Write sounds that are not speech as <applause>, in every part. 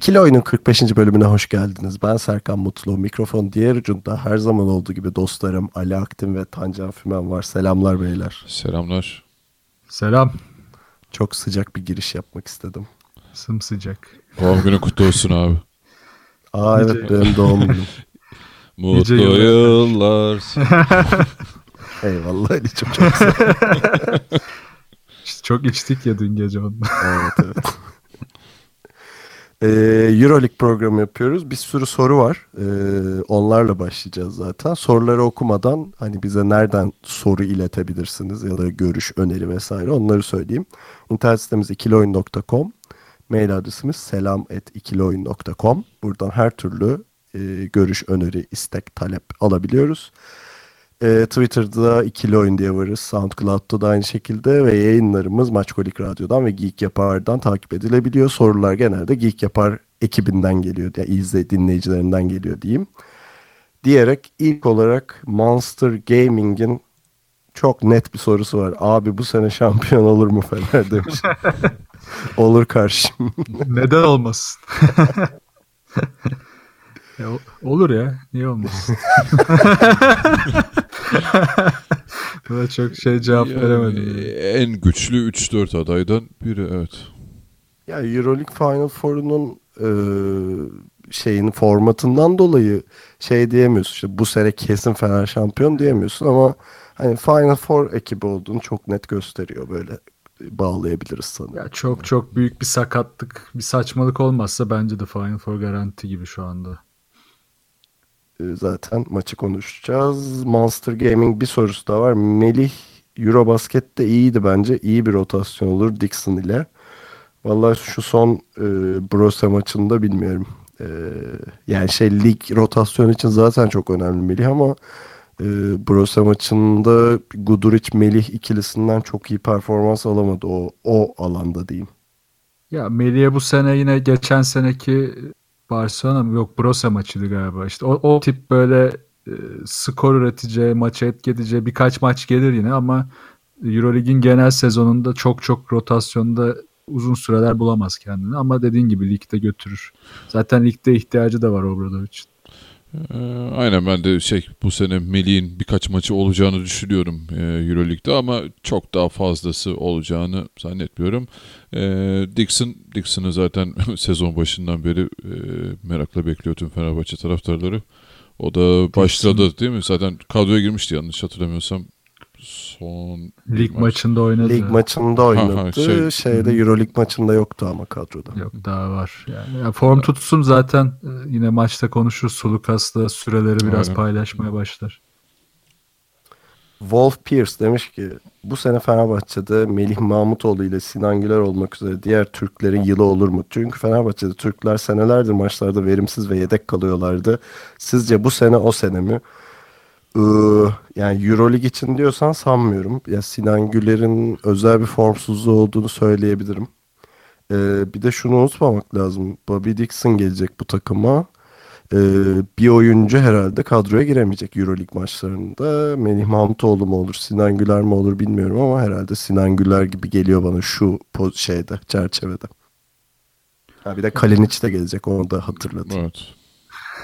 İkili Oyun'un 45. bölümüne hoş geldiniz. Ben Serkan Mutlu. Mikrofon diğer ucunda her zaman olduğu gibi dostlarım Ali Aktin ve Tancan Fümen var. Selamlar beyler. Selamlar. Selam. Çok sıcak bir giriş yapmak istedim. Sımsıcak. Doğum günü kutlu olsun abi. Aa Nice- evet benim doğum günüm. <laughs> Mutlu yıllar. yıllar. <laughs> Eyvallah Ali'cim çok sağ ol. İşte <laughs> çok içtik ya dün gece onunla. Evet evet. Ee, Euroleague programı yapıyoruz. Bir sürü soru var. Ee, onlarla başlayacağız zaten. Soruları okumadan hani bize nereden soru iletebilirsiniz ya da görüş, öneri vesaire onları söyleyeyim. İnternet sitemiz ikilioyun.com. Mail adresimiz selam.ikilioyun.com. Buradan her türlü e, görüş, öneri, istek, talep alabiliyoruz. E, Twitter'da ikili oyun diye varız. SoundCloud'da da aynı şekilde ve yayınlarımız Maçkolik Radyo'dan ve Geek Yapar'dan takip edilebiliyor. Sorular genelde Geek Yapar ekibinden geliyor. Yani izle dinleyicilerinden geliyor diyeyim. Diyerek ilk olarak Monster Gaming'in çok net bir sorusu var. Abi bu sene şampiyon olur mu Fener demiş. <laughs> olur karşım. <laughs> Neden olmasın? <laughs> Ya, olur ya. Niye olmasın? <laughs> Buna çok şey cevap Yani veremedim. en güçlü 3-4 adaydan biri evet. Ya Euroleague Final Four'unun e, şeyin formatından dolayı şey diyemiyorsun. İşte bu sene kesin Fener şampiyon diyemiyorsun ama hani Final Four ekibi olduğunu çok net gösteriyor böyle bağlayabiliriz sanırım. Ya çok çok büyük bir sakatlık, bir saçmalık olmazsa bence de Final Four garanti gibi şu anda. E, zaten maçı konuşacağız. Monster Gaming bir sorusu da var. Melih Eurobasket'te iyiydi bence. İyi bir rotasyon olur Dixon ile. Vallahi şu son e, Brose maçında bilmiyorum. E, yani şey lig rotasyon için zaten çok önemli Melih ama e, Brose maçında Guduric Melih ikilisinden çok iyi performans alamadı o o alanda diyeyim. Ya Melih'e bu sene yine geçen seneki Barcelona mı? Yok Brose maçıydı galiba. İşte o, o tip böyle e, skor üreteceği, maça etki edeceği birkaç maç gelir yine ama Eurolig'in genel sezonunda çok çok rotasyonda uzun süreler bulamaz kendini ama dediğin gibi ligde götürür. Zaten ligde ihtiyacı da var Obradovic'in. Ee, aynen ben de şey bu sene Melih'in birkaç maçı olacağını düşünüyorum e, Euroleague'de ama çok daha fazlası olacağını zannetmiyorum. E, Dixon Dixon'ı zaten <laughs> sezon başından beri e, merakla bekliyor tüm Fenerbahçe taraftarları. O da başladı değil mi? Zaten kadroya girmişti yanlış hatırlamıyorsam. Son Lig maç. maçında oynadı. Lig maçında oynadı. ha, şey- Şeyde Euroleague maçında yoktu ama kadroda. Yok daha var. Yani, ya form tutsun zaten e, yine maçta konuşuruz. Sulukas'la süreleri biraz Aynen. paylaşmaya başlar. Wolf Pierce demiş ki bu sene Fenerbahçe'de Melih Mahmutoğlu ile Sinan Güler olmak üzere diğer Türklerin yılı olur mu? Çünkü Fenerbahçe'de Türkler senelerdir maçlarda verimsiz ve yedek kalıyorlardı. Sizce bu sene o sene mi? Yani Euroleague için diyorsan sanmıyorum. Ya Sinan Güler'in özel bir formsuzluğu olduğunu söyleyebilirim. Ee, bir de şunu unutmamak lazım. Bobby Dixon gelecek bu takıma. Ee, bir oyuncu herhalde kadroya giremeyecek Euroleague maçlarında. Melih Mahmutoğlu mu olur, Sinan Güler mi olur bilmiyorum ama herhalde Sinan Güler gibi geliyor bana şu şeyde, çerçevede. Ha bir de Kalinic de gelecek onu da hatırladım. Evet.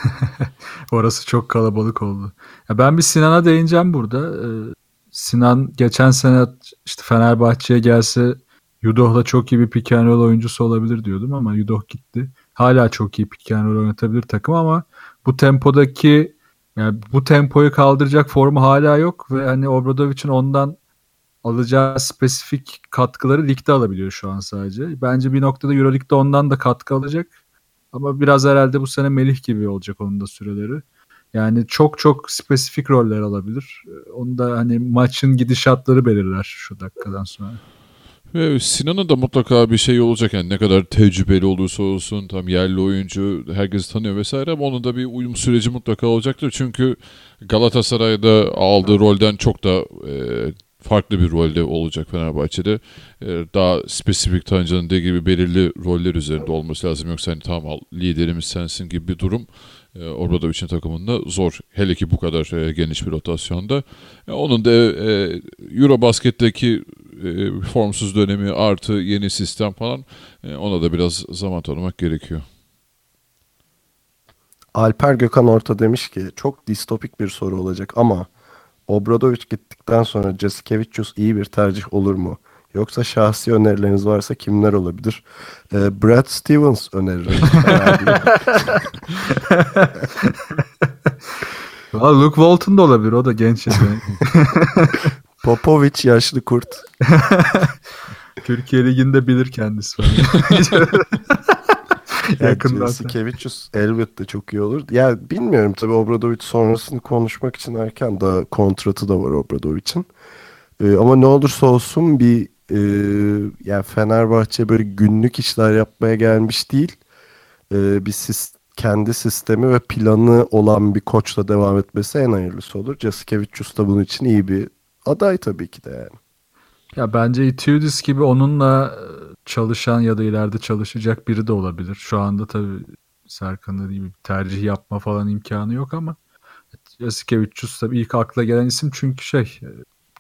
<laughs> Orası çok kalabalık oldu. Ya ben bir Sinan'a değineceğim burada. Ee, Sinan geçen sene işte Fenerbahçe'ye gelse Yudoh'la çok iyi bir pick and roll oyuncusu olabilir diyordum ama Yudoh gitti. Hala çok iyi pick and roll oynatabilir takım ama bu tempodaki yani bu tempoyu kaldıracak formu hala yok ve hani Obradovic'in ondan alacağı spesifik katkıları ligde alabiliyor şu an sadece. Bence bir noktada Euroleague'de ondan da katkı alacak. Ama biraz herhalde bu sene Melih gibi olacak onun da süreleri. Yani çok çok spesifik roller alabilir. Onu da hani maçın gidişatları belirler şu dakikadan sonra. Ve Sinan'ın da mutlaka bir şey olacak yani ne kadar tecrübeli olursa olsun tam yerli oyuncu herkes tanıyor vesaire ama onun da bir uyum süreci mutlaka olacaktır. Çünkü Galatasaray'da aldığı rolden çok da e, farklı bir rolde olacak Fenerbahçe'de. E, daha spesifik Tancan'ın dediği gibi belirli roller üzerinde olması lazım. Yoksa hani tamam liderimiz sensin gibi bir durum e, Obradovic'in takımında zor. Hele ki bu kadar e, geniş bir rotasyonda. E, onun da e, Eurobasket'teki formsuz dönemi artı yeni sistem falan ona da biraz zaman tanımak gerekiyor. Alper Gökhan Orta demiş ki çok distopik bir soru olacak ama Obradovic gittikten sonra Jasikevicius iyi bir tercih olur mu? Yoksa şahsi önerileriniz varsa kimler olabilir? Ee, Brad Stevens öneririm. <laughs> <laughs> Valla Luke Walton da olabilir. O da genç yetenek. <laughs> Popovic yaşlı kurt. Türkiye Ligi'nde bilir kendisi. Yakından. Jasikevicius elbette çok iyi olur. Ya bilmiyorum tabii Obradovic sonrasını konuşmak için erken daha kontratı da var Obradovic'in. Ee, ama ne olursa olsun bir e, yani Fenerbahçe böyle günlük işler yapmaya gelmiş değil. E, bir sis, kendi sistemi ve planı olan bir koçla devam etmesi en hayırlısı olur. Jasikevicius da bunun için iyi bir aday tabii ki de yani. Ya bence Itiudis gibi onunla çalışan ya da ileride çalışacak biri de olabilir. Şu anda tabii Serkan'da gibi tercih yapma falan imkanı yok ama Jasikevicius tabii ilk akla gelen isim çünkü şey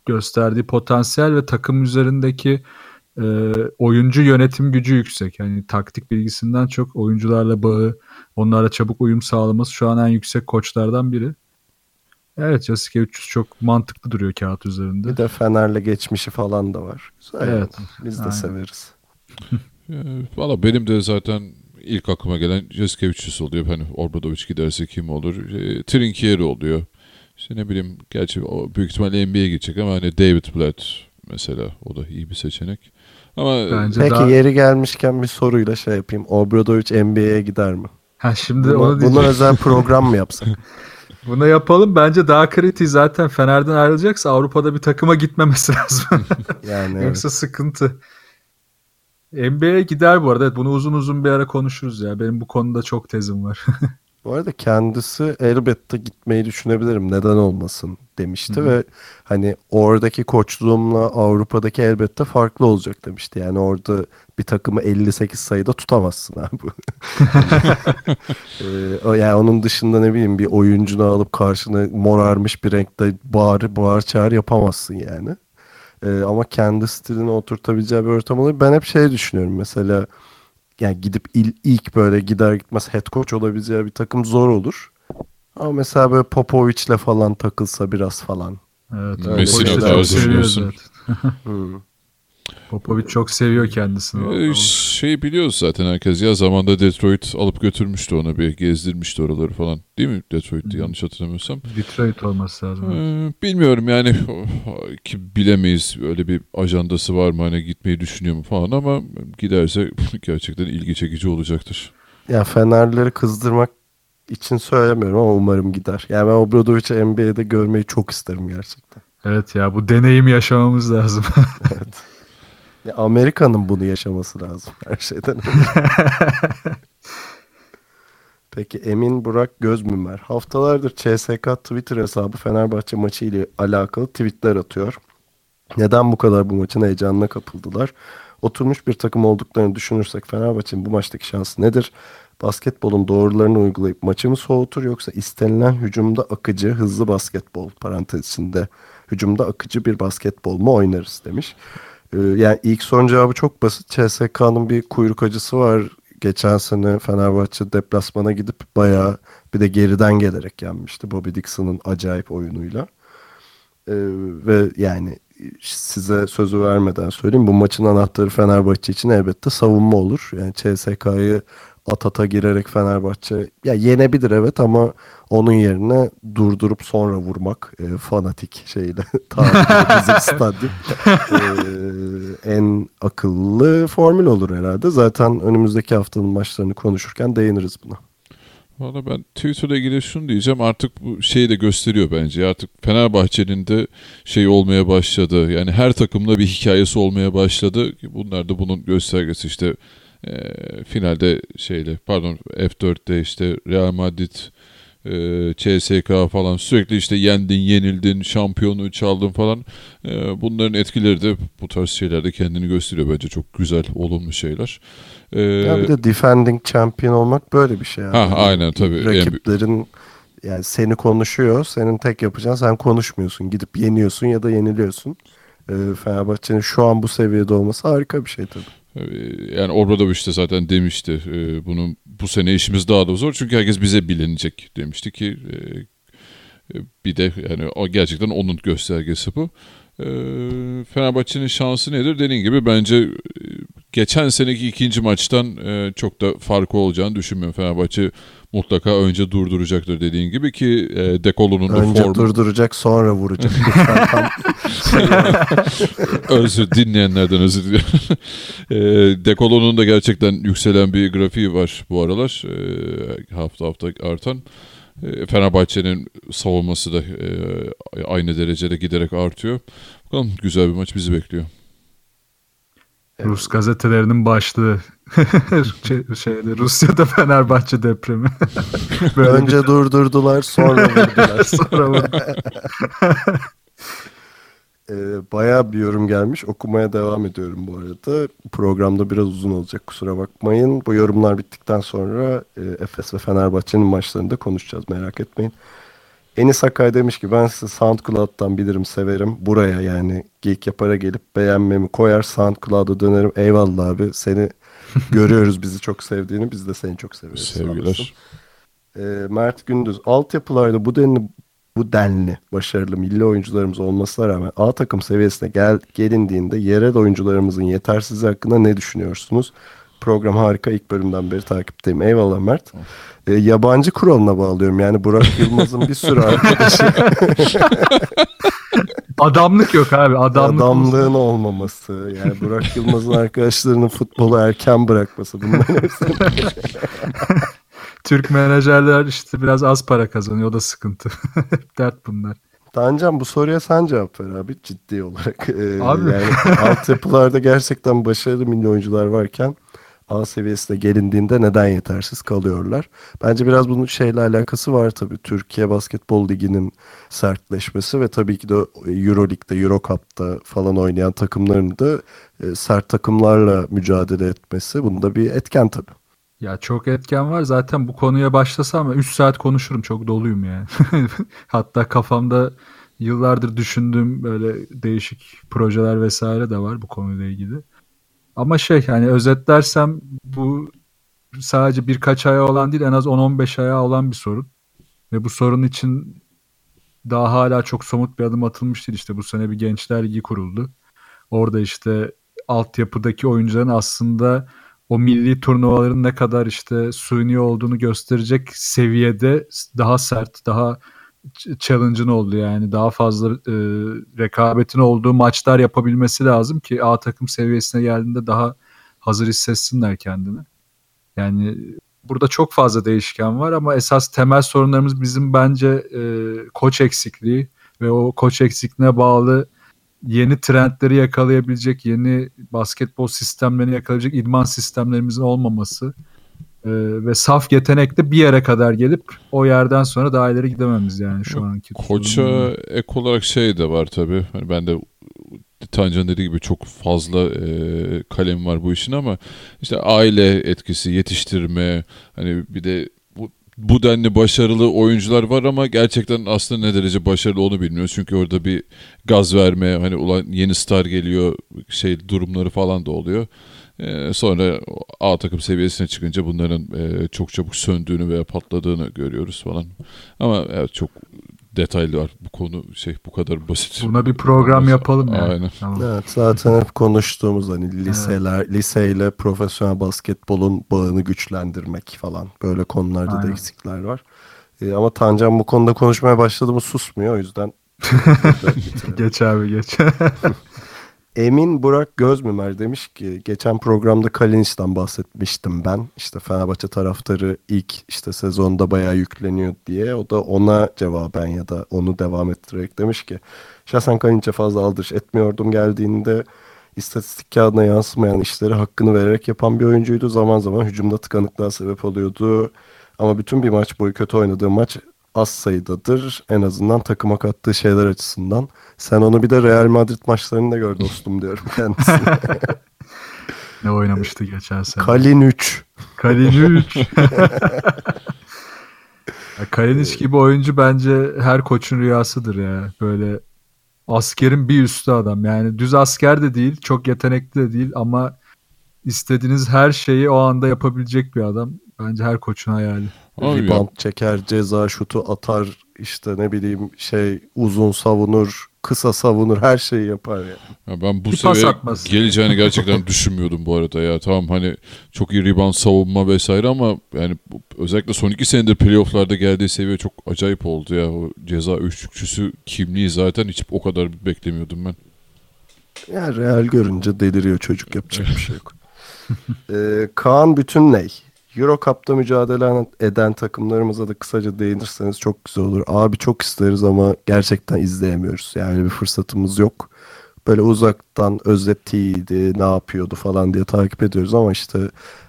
gösterdiği potansiyel ve takım üzerindeki e, oyuncu yönetim gücü yüksek. Yani taktik bilgisinden çok oyuncularla bağı, onlarla çabuk uyum sağlaması şu an en yüksek koçlardan biri. Evet Jessica 300 çok mantıklı duruyor kağıt üzerinde. Bir de Fener'le geçmişi falan da var. Güzel evet. Yani. Biz de Aynen. severiz. Valla benim de zaten ilk aklıma gelen 300 oluyor. Hani Obradovic giderse kim olur? E, Trinkieri oluyor. İşte ne bileyim gerçi o büyük ihtimalle NBA'ye gidecek ama hani David Blatt mesela o da iyi bir seçenek. Ama Bence Peki daha... yeri gelmişken bir soruyla şey yapayım. Obradovic NBA'ye gider mi? Ha şimdi bunu, onu Buna özel program mı yapsak? <laughs> Buna yapalım. Bence daha kritik zaten Fener'den ayrılacaksa Avrupa'da bir takıma gitmemesi lazım. <laughs> yani <laughs> Yoksa evet. sıkıntı. NBA'ye gider bu arada. Evet, bunu uzun uzun bir ara konuşuruz ya. Benim bu konuda çok tezim var. <laughs> Bu arada kendisi elbette gitmeyi düşünebilirim. Neden olmasın demişti Hı-hı. ve hani oradaki koçluğumla Avrupa'daki elbette farklı olacak demişti. Yani orada bir takımı 58 sayıda tutamazsın abi. <laughs> ee, yani onun dışında ne bileyim bir oyuncunu alıp karşına morarmış bir renkte bağır bağır çağır yapamazsın yani. Ee, ama kendi stilini oturtabileceği bir ortam olur. Ben hep şey düşünüyorum mesela yani gidip il, ilk böyle gider gitmez head coach olabileceği bir takım zor olur. Ama mesela böyle Popovic'le falan takılsa biraz falan. Evet. Messi'nin daha düşünüyorsun. <laughs> Popovic çok seviyor kendisini. Ee, şey biliyoruz zaten herkes ya zamanda Detroit alıp götürmüştü ona bir gezdirmişti oraları falan. Değil mi Detroit'ti yanlış hatırlamıyorsam. Detroit olması lazım. Ee, bilmiyorum yani ki bilemeyiz öyle bir ajandası var mı hani gitmeyi düşünüyor mu falan ama giderse <laughs> gerçekten ilgi çekici olacaktır. Ya Fenerleri kızdırmak için söylemiyorum ama umarım gider. Yani ben Obradovic'i NBA'de görmeyi çok isterim gerçekten. Evet ya bu deneyimi yaşamamız lazım. <laughs> evet. Amerika'nın bunu yaşaması lazım her şeyden <laughs> Peki Emin Burak Gözmümer. Haftalardır CSK Twitter hesabı Fenerbahçe maçı ile alakalı tweetler atıyor. Neden bu kadar bu maçın heyecanına kapıldılar? Oturmuş bir takım olduklarını düşünürsek Fenerbahçe'nin bu maçtaki şansı nedir? Basketbolun doğrularını uygulayıp maçı mı soğutur yoksa istenilen hücumda akıcı, hızlı basketbol parantez içinde hücumda akıcı bir basketbol mu oynarız demiş. Ee, yani ilk son cevabı çok basit. CSK'nın bir kuyruk acısı var. Geçen sene Fenerbahçe deplasmana gidip bayağı bir de geriden gelerek yenmişti. Bobby Dixon'ın acayip oyunuyla. Ee, ve yani size sözü vermeden söyleyeyim. Bu maçın anahtarı Fenerbahçe için elbette savunma olur. Yani CSK'yı atata girerek Fenerbahçe ya yenebilir evet ama onun yerine durdurup sonra vurmak e, fanatik şeyle <laughs> bizim <laughs> stadyum e, en akıllı formül olur herhalde. Zaten önümüzdeki haftanın maçlarını konuşurken değiniriz buna. Valla ben Twitter'la ilgili şunu diyeceğim. Artık bu şeyi de gösteriyor bence. Artık Fenerbahçe'nin de şey olmaya başladı. Yani her takımda bir hikayesi olmaya başladı. Bunlar da bunun göstergesi işte e, finalde şeyle pardon F4'te işte Real Madrid e, CSK falan sürekli işte yendin, yenildin, şampiyonu çaldın falan. E, bunların etkileri de bu tarz şeylerde kendini gösteriyor bence çok güzel, olumlu şeyler. E, Ya bir de defending champion olmak böyle bir şey. Yani. Ha, aynen, tabii. Rakiplerin yani seni konuşuyor. Senin tek yapacağın sen konuşmuyorsun. Gidip yeniyorsun ya da yeniliyorsun. E, Fenerbahçe'nin şu an bu seviyede olması harika bir şey tabii. Ee, Yani Obradoviç de zaten demişti e, bunun bu sene işimiz daha da zor çünkü herkes bize bilinecek demişti ki e, e, bir de yani o gerçekten onun göstergesi bu. E, Fenerbahçe'nin şansı nedir? Dediğim gibi bence e, geçen seneki ikinci maçtan e, çok da farkı olacağını düşünmüyorum. Fenerbahçe mutlaka önce durduracaktır dediğin gibi ki e, Dekolo'nun da Önce formu durduracak sonra vuracak. <laughs> <laughs> Özür dinleyenlerden özür diliyorum. <laughs> e, Dekolo'nun da gerçekten yükselen bir grafiği var bu aralar. E, hafta hafta artan. E, Fenerbahçe'nin savunması da e, aynı derecede giderek artıyor. Bakalım güzel bir maç bizi bekliyor. Rus gazetelerinin başlığı <laughs> şey, şeyde Rusya'da Fenerbahçe depremi. <laughs> Böyle önce durdurdular sonra vurdular. bir <laughs> sonra vurdu. Ee, bayağı bir yorum gelmiş. Okumaya devam ediyorum bu arada. Programda biraz uzun olacak kusura bakmayın. Bu yorumlar bittikten sonra e, Efes ve Fenerbahçe'nin maçlarında konuşacağız merak etmeyin. Enis Akay demiş ki ben sizi SoundCloud'dan bilirim severim. Buraya yani Geek Yapar'a gelip beğenmemi koyar SoundCloud'a dönerim. Eyvallah abi seni <laughs> görüyoruz bizi çok sevdiğini biz de seni çok seviyoruz. Sevgiler. Ee, Mert Gündüz altyapılarda bu denli bu denli başarılı milli oyuncularımız olmasına rağmen A takım seviyesine gel, gelindiğinde yerel oyuncularımızın yetersizliği hakkında ne düşünüyorsunuz? Program harika ilk bölümden beri takipteyim. Eyvallah Mert. Ee, yabancı kuralına bağlıyorum. Yani Burak Yılmaz'ın bir sürü arkadaşı <laughs> Adamlık yok abi. Adamlık adamlığın olmaması. Yani Burak Yılmaz'ın arkadaşlarının futbolu erken bırakması. Bunların hepsini <laughs> Türk menajerler işte biraz az para kazanıyor. O da sıkıntı. <laughs> Dert bunlar. Tancan bu soruya sen cevap ver abi ciddi olarak. Ee, Abi. Yani altyapılarda gerçekten başarılı milli oyuncular varken A seviyesine gelindiğinde neden yetersiz kalıyorlar? Bence biraz bunun şeyle alakası var tabii. Türkiye Basketbol Ligi'nin sertleşmesi ve tabii ki de Euroleague'de, Eurocup'ta falan oynayan takımların da e, sert takımlarla mücadele etmesi. Bunda bir etken tabii. Ya çok etken var. Zaten bu konuya başlasam 3 saat konuşurum. Çok doluyum yani. <laughs> Hatta kafamda yıllardır düşündüğüm böyle değişik projeler vesaire de var bu konuyla ilgili. Ama şey hani özetlersem bu sadece birkaç aya olan değil en az 10-15 aya olan bir sorun. Ve bu sorun için daha hala çok somut bir adım atılmış değil. İşte bu sene bir gençler ligi kuruldu. Orada işte altyapıdaki oyuncuların aslında o milli turnuvaların ne kadar işte suni olduğunu gösterecek seviyede daha sert, daha challenge'ın olduğu yani daha fazla e, rekabetin olduğu maçlar yapabilmesi lazım ki A takım seviyesine geldiğinde daha hazır hissetsinler kendini. Yani burada çok fazla değişken var ama esas temel sorunlarımız bizim bence e, koç eksikliği ve o koç eksikliğine bağlı yeni trendleri yakalayabilecek, yeni basketbol sistemlerini yakalayabilecek idman sistemlerimizin olmaması e, ve saf yetenekte bir yere kadar gelip o yerden sonra daha ileri gidememiz yani şu anki. Koça durumda. ek olarak şey de var tabii. Hani ben de Tancan dediği gibi çok fazla e, kalem var bu işin ama işte aile etkisi, yetiştirme hani bir de bu, bu denli başarılı oyuncular var ama gerçekten aslında ne derece başarılı onu bilmiyoruz. Çünkü orada bir gaz verme hani ulan yeni star geliyor şey durumları falan da oluyor. E, sonra A takım seviyesine çıkınca bunların e, çok çabuk söndüğünü veya patladığını görüyoruz falan. Ama evet çok detaylı var bu konu şey bu kadar basit. Buna bir program yapalım yani. Aynen. Tamam. Evet zaten hep konuştuğumuz hani liseler, liseyle profesyonel basketbolun bağını güçlendirmek falan böyle konularda da Aynen. eksikler var. Ee, ama Tancan bu konuda konuşmaya başladı mı susmuyor o yüzden. <laughs> Geç abi geç. <laughs> Emin Burak Gözmümer demiş ki geçen programda Kalinic'den bahsetmiştim ben. İşte Fenerbahçe taraftarı ilk işte sezonda bayağı yükleniyor diye. O da ona cevaben ya da onu devam ettirerek demiş ki şahsen Kalinic'e fazla aldırış etmiyordum geldiğinde istatistik kağıdına yansımayan işleri hakkını vererek yapan bir oyuncuydu. Zaman zaman hücumda tıkanıklığa sebep oluyordu. Ama bütün bir maç boyu kötü oynadığı maç az sayıdadır. En azından takıma kattığı şeyler açısından. Sen onu bir de Real Madrid maçlarında gör dostum diyorum kendisine. <laughs> Ne oynamıştı geçen sene? Kalin 3. Kalinic 3. <laughs> Kalinic gibi oyuncu bence her koçun rüyasıdır ya. Böyle askerin bir üstü adam. Yani düz asker de değil, çok yetenekli de değil ama istediğiniz her şeyi o anda yapabilecek bir adam. Bence her koçun hayali. Abi ya, Rebound çeker, ceza şutu atar, işte ne bileyim şey uzun savunur, kısa savunur, her şeyi yapar ya. ya ben bu atmaz. geleceğini <laughs> gerçekten düşünmüyordum bu arada ya. Tamam hani çok iyi rebound savunma vesaire ama yani bu- özellikle son iki senedir playofflarda geldiği seviye çok acayip oldu ya. O ceza üçlükçüsü kimliği zaten hiç o kadar beklemiyordum ben. Ya Real görünce deliriyor çocuk yapacak bir şey yok. <laughs> ee, Kaan Bütünley. Euro Cup'ta mücadele eden takımlarımıza da kısaca değinirseniz çok güzel olur. Abi çok isteriz ama gerçekten izleyemiyoruz. Yani bir fırsatımız yok. Böyle uzaktan özetiydi, ne yapıyordu falan diye takip ediyoruz ama işte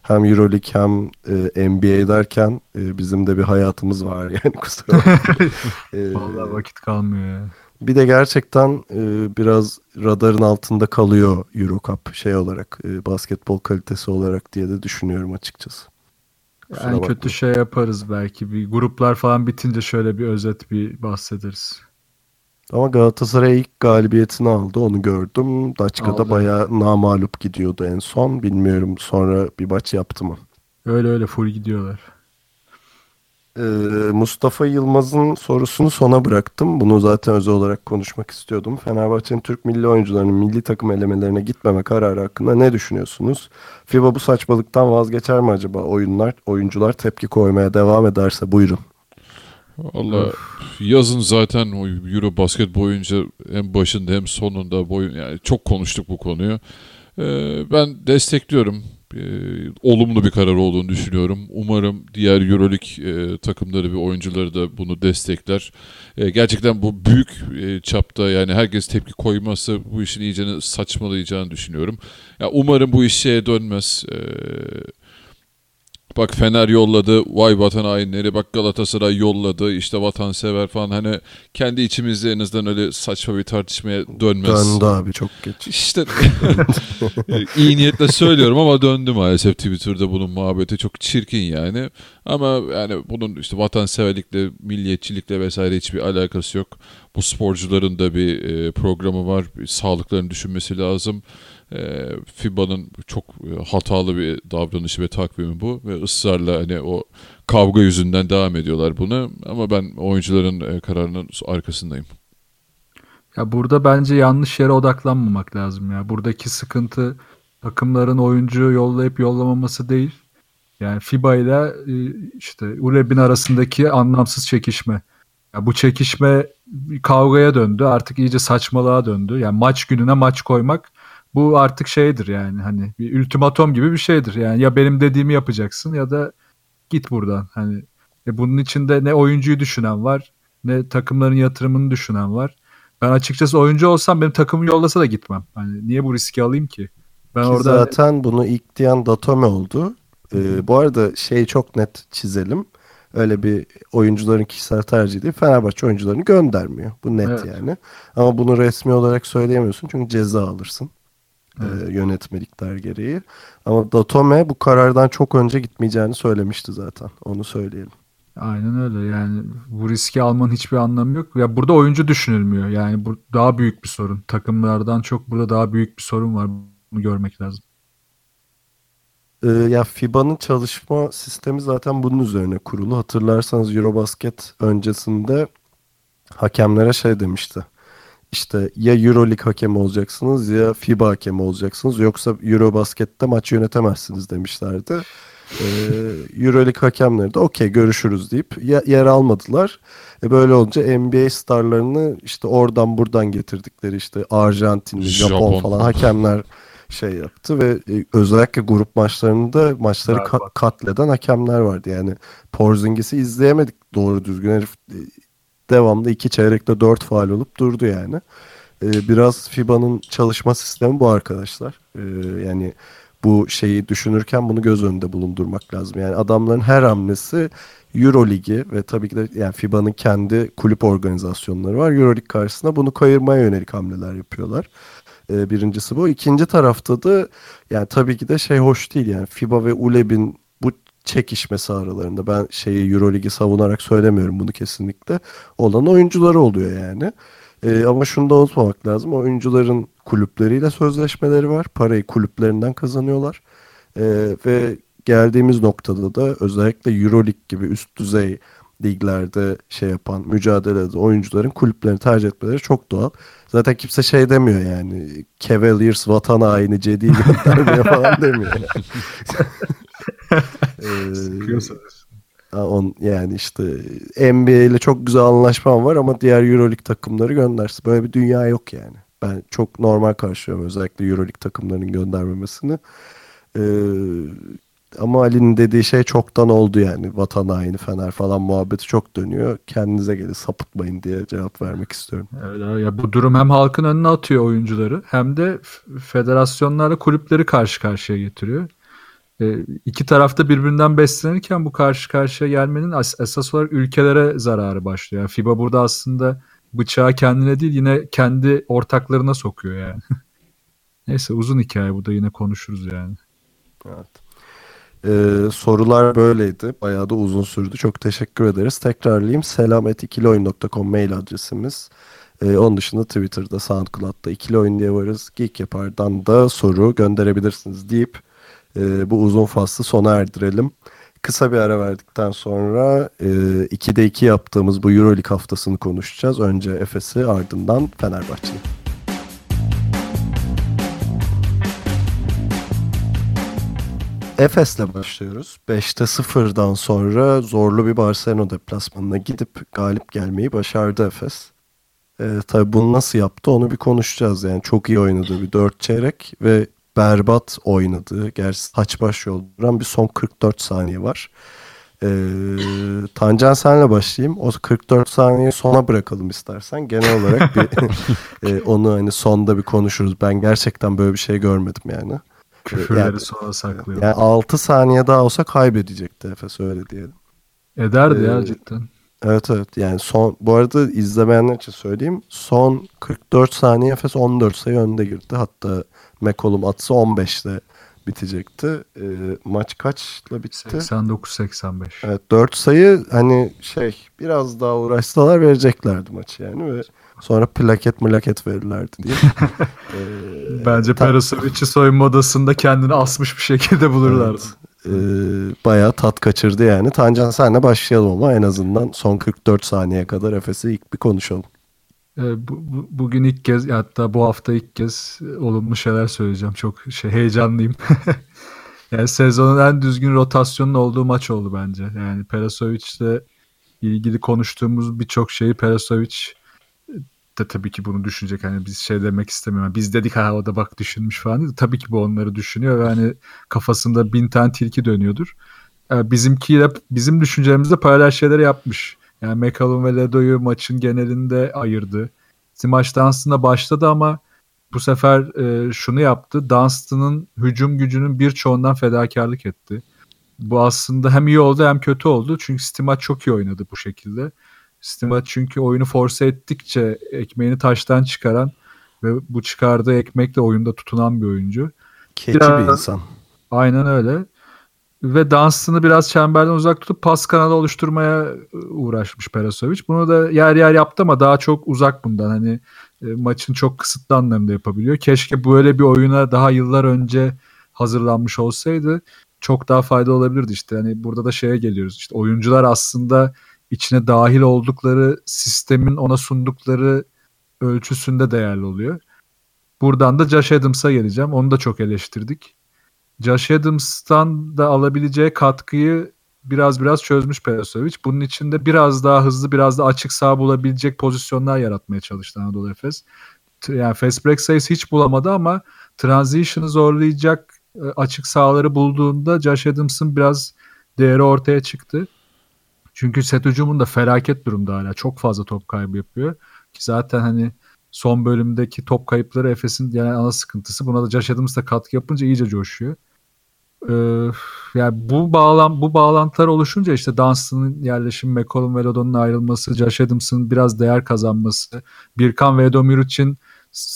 hem Euroleague hem e, NBA derken e, bizim de bir hayatımız var <laughs> yani kusura bakmayın. <laughs> Ee, Vallahi vakit kalmıyor ya. bir de gerçekten e, biraz radarın altında kalıyor Euro Cup şey olarak, e, basketbol kalitesi olarak diye de düşünüyorum açıkçası. Kusura En bakma. kötü şey yaparız belki. Bir gruplar falan bitince şöyle bir özet bir bahsederiz. Ama Galatasaray ilk galibiyetini aldı, onu gördüm. Daçka'da bayağı namalup gidiyordu en son. Bilmiyorum sonra bir maç yaptı mı? Öyle öyle full gidiyorlar. Ee, Mustafa Yılmaz'ın sorusunu sona bıraktım. Bunu zaten özel olarak konuşmak istiyordum. Fenerbahçe'nin Türk milli oyuncularının milli takım elemelerine gitmeme kararı hakkında ne düşünüyorsunuz? FIBA bu saçmalıktan vazgeçer mi acaba? Oyunlar, oyuncular tepki koymaya devam ederse buyurun. Valla yazın zaten o Euro basket boyunca hem başında hem sonunda boyun yani çok konuştuk bu konuyu. Ee, ben destekliyorum. Ee, olumlu bir karar olduğunu düşünüyorum. Umarım diğer Euroleague e, takımları ve oyuncuları da bunu destekler. E, gerçekten bu büyük e, çapta yani herkes tepki koyması bu işin iyicene saçmalayacağını düşünüyorum. Ya umarım bu iş şeye dönmez. E, Bak Fener yolladı, vay vatan hainleri, bak Galatasaray yolladı, işte vatansever falan hani kendi içimizde en azından öyle saçma bir tartışmaya dönmez. Döndü abi çok geç. İşte <laughs> iyi niyetle söylüyorum ama döndü maalesef Twitter'da bunun muhabbeti çok çirkin yani. Ama yani bunun işte vatanseverlikle, milliyetçilikle vesaire hiçbir alakası yok. Bu sporcuların da bir e, programı var. Bir sağlıklarını düşünmesi lazım. E, FIBA'nın çok e, hatalı bir davranışı ve takvimi bu ve ısrarla hani o kavga yüzünden devam ediyorlar bunu. Ama ben oyuncuların e, kararının arkasındayım. Ya burada bence yanlış yere odaklanmamak lazım ya. Buradaki sıkıntı takımların oyuncu yollayıp yollamaması değil. Yani FIBA ile e, işte UREB'in arasındaki anlamsız çekişme. Ya bu çekişme kavgaya döndü. Artık iyice saçmalığa döndü. Yani maç gününe maç koymak bu artık şeydir yani hani bir ultimatom gibi bir şeydir. Yani ya benim dediğimi yapacaksın ya da git buradan. Hani e bunun içinde ne oyuncuyu düşünen var, ne takımların yatırımını düşünen var. Ben açıkçası oyuncu olsam benim takımı yollasa da gitmem. Hani niye bu riski alayım ki? Ben Ki orada zaten bunu ilk diyen Datome oldu. Ee, bu arada şeyi çok net çizelim. Öyle bir oyuncuların kişisel tercihi değil. Fenerbahçe oyuncularını göndermiyor. Bu net Evet. yani. Ama bunu resmi olarak söyleyemiyorsun çünkü ceza alırsın. Evet. Ee, yönetmelikler gereği. Ama Datome bu karardan çok önce gitmeyeceğini söylemişti zaten. Onu söyleyelim. aynen öyle yani bu riski almanın hiçbir anlamı yok. Ya burada oyuncu düşünülmüyor. Yani bu daha büyük bir sorun. Takımlardan çok burada daha büyük bir sorun var. Bunu görmek lazım. Ee, ya FIBA'nın çalışma sistemi zaten bunun üzerine kurulu. Hatırlarsanız Eurobasket öncesinde hakemlere şey demişti. İşte ya Euroleague hakemi olacaksınız ya FIBA hakemi olacaksınız. Yoksa Eurobasket'te maç yönetemezsiniz demişlerdi. E, Euroleague hakemleri de okey görüşürüz deyip yer almadılar. E böyle olunca NBA starlarını işte oradan buradan getirdikleri işte Arjantinli, Japon, Japon falan hakemler şey yaptı ve e, özellikle grup maçlarında maçları ka- katleden hakemler vardı. Yani Porzingis'i izleyemedik doğru düzgün herif e, devamlı iki çeyrekte dört faal olup durdu yani. E, biraz FIBA'nın çalışma sistemi bu arkadaşlar. Yani bu şeyi düşünürken bunu göz önünde bulundurmak lazım. Yani adamların her hamlesi Euro Ligi ve tabii ki de yani FIBA'nın kendi kulüp organizasyonları var. Euro karşısında bunu kayırmaya yönelik hamleler yapıyorlar. Ee, birincisi bu. İkinci tarafta da yani tabii ki de şey hoş değil yani FIBA ve ULEB'in çekişmesi aralarında ben şeyi Euroligi savunarak söylemiyorum bunu kesinlikle. Olan oyuncuları oluyor yani. Ee, ama şunu da unutmamak lazım. Oyuncuların kulüpleriyle sözleşmeleri var. Parayı kulüplerinden kazanıyorlar. Ee, ve geldiğimiz noktada da özellikle Euroleague gibi üst düzey liglerde şey yapan, mücadele eden oyuncuların kulüplerini tercih etmeleri çok doğal. Zaten kimse şey demiyor yani Cavaliers vatan haini Cedi'yi göndermiyor falan demiyor. Yani. <laughs> ee, on, yani işte NBA ile çok güzel anlaşmam var ama diğer Euroleague takımları göndersin. Böyle bir dünya yok yani. Ben çok normal karşılıyorum özellikle Euroleague takımlarının göndermemesini. Ee, ama Ali'nin dediği şey çoktan oldu yani. Vatan haini Fener falan muhabbeti çok dönüyor. Kendinize gelin sapıtmayın diye cevap vermek istiyorum. Evet, ya bu durum hem halkın önüne atıyor oyuncuları hem de federasyonlarla kulüpleri karşı karşıya getiriyor. E, iki tarafta birbirinden beslenirken bu karşı karşıya gelmenin esas olarak ülkelere zararı başlıyor. Yani FIBA burada aslında bıçağı kendine değil yine kendi ortaklarına sokuyor yani. <laughs> Neyse uzun hikaye bu da yine konuşuruz yani. Evet. Ee, sorular böyleydi. Bayağı da uzun sürdü. Çok teşekkür ederiz. Tekrarlayayım. selamet2oyun.com mail adresimiz. Ee, onun dışında Twitter'da, SoundCloud'da ikili oyun diye varız. Geek Yapar'dan da soru gönderebilirsiniz deyip e, bu uzun faslı sona erdirelim. Kısa bir ara verdikten sonra e, 2'de 2 yaptığımız bu Euroleague haftasını konuşacağız. Önce Efes'i ardından Fenerbahçe'yi. Efes'le başlıyoruz. 5'te 0'dan sonra zorlu bir Barcelona deplasmanına gidip galip gelmeyi başardı Efes. Ee, tabii bunu nasıl yaptı onu bir konuşacağız. Yani çok iyi oynadı bir 4 çeyrek ve berbat oynadığı, gerçi saç baş yolduran bir son 44 saniye var. Ee, Tancan senle başlayayım. O 44 saniyeyi sona bırakalım istersen. Genel olarak bir <laughs> e, onu hani sonda bir konuşuruz. Ben gerçekten böyle bir şey görmedim yani. Küfürleri yani, sonra saklayalım. Yani 6 saniye daha olsa kaybedecekti Efes öyle diyelim. Ederdi ee, ya cidden. Evet evet yani son bu arada izlemeyenler için söyleyeyim son 44 saniye Efes 14 sayı önde girdi hatta McCollum atsa 15'te bitecekti. E, maç kaçla bitti? 89-85. Evet 4 sayı hani şey biraz daha uğraşsalar vereceklerdi maçı yani ve sonra plaket plaket verirlerdi diye. <laughs> ee, Bence ta- Perasovic'i soyunma odasında kendini asmış bir şekilde bulurlardı. Evet. Ee, bayağı tat kaçırdı yani. Tancan senle başlayalım ama en azından son 44 saniye kadar Efes'i ilk bir konuşalım. Ee, bu, bu, bugün ilk kez hatta bu hafta ilk kez olumlu şeyler söyleyeceğim. Çok şey heyecanlıyım. <laughs> yani sezonun en düzgün rotasyonun olduğu maç oldu bence. Yani Perasovic'le ilgili konuştuğumuz birçok şeyi Perasovic de tabii ki bunu düşünecek. Hani biz şey demek istemiyorum. Biz dedik ha o da bak düşünmüş falan. Tabii ki bu onları düşünüyor ve hani kafasında bin tane tilki dönüyordur. Yani bizimkiyle bizim düşüncelerimizde paralel şeyler yapmış. Yani McCallum ve Ledo'yu maçın genelinde ayırdı. Maç Dunstan'da başladı ama bu sefer e, şunu yaptı. Dunstan'ın hücum gücünün birçoğundan fedakarlık etti. Bu aslında hem iyi oldu hem kötü oldu. Çünkü Stimac çok iyi oynadı bu şekilde. Stimac çünkü oyunu force ettikçe ekmeğini taştan çıkaran ve bu çıkardığı ekmekle oyunda tutunan bir oyuncu. Keçi Biraz, bir insan. Aynen öyle ve dansını biraz çemberden uzak tutup pas kanalı oluşturmaya e, uğraşmış Perasovic. Bunu da yer yer yaptı ama daha çok uzak bundan. Hani e, maçın çok kısıtlı anlamda yapabiliyor. Keşke böyle bir oyuna daha yıllar önce hazırlanmış olsaydı çok daha fayda olabilirdi işte. Hani burada da şeye geliyoruz. İşte oyuncular aslında içine dahil oldukları sistemin ona sundukları ölçüsünde değerli oluyor. Buradan da Josh Adams'a geleceğim. Onu da çok eleştirdik. Josh Adams'tan da alabileceği katkıyı biraz biraz çözmüş Perasovic. Bunun için de biraz daha hızlı, biraz daha açık sağ bulabilecek pozisyonlar yaratmaya çalıştı Anadolu Efes. Yani fast break sayısı hiç bulamadı ama transition'ı zorlayacak e, açık sahaları bulduğunda Josh Adams'ın biraz değeri ortaya çıktı. Çünkü set hücumunda felaket durumda hala. Çok fazla top kaybı yapıyor. Ki zaten hani son bölümdeki top kayıpları Efes'in yani ana sıkıntısı. Buna da Josh Adams da katkı yapınca iyice coşuyor. Ee, yani bu bağlam bu bağlantılar oluşunca işte Dunstan'ın yerleşimi, McCollum ve Lodon'un ayrılması, Josh Adams'ın biraz değer kazanması, Birkan ve Edomiric'in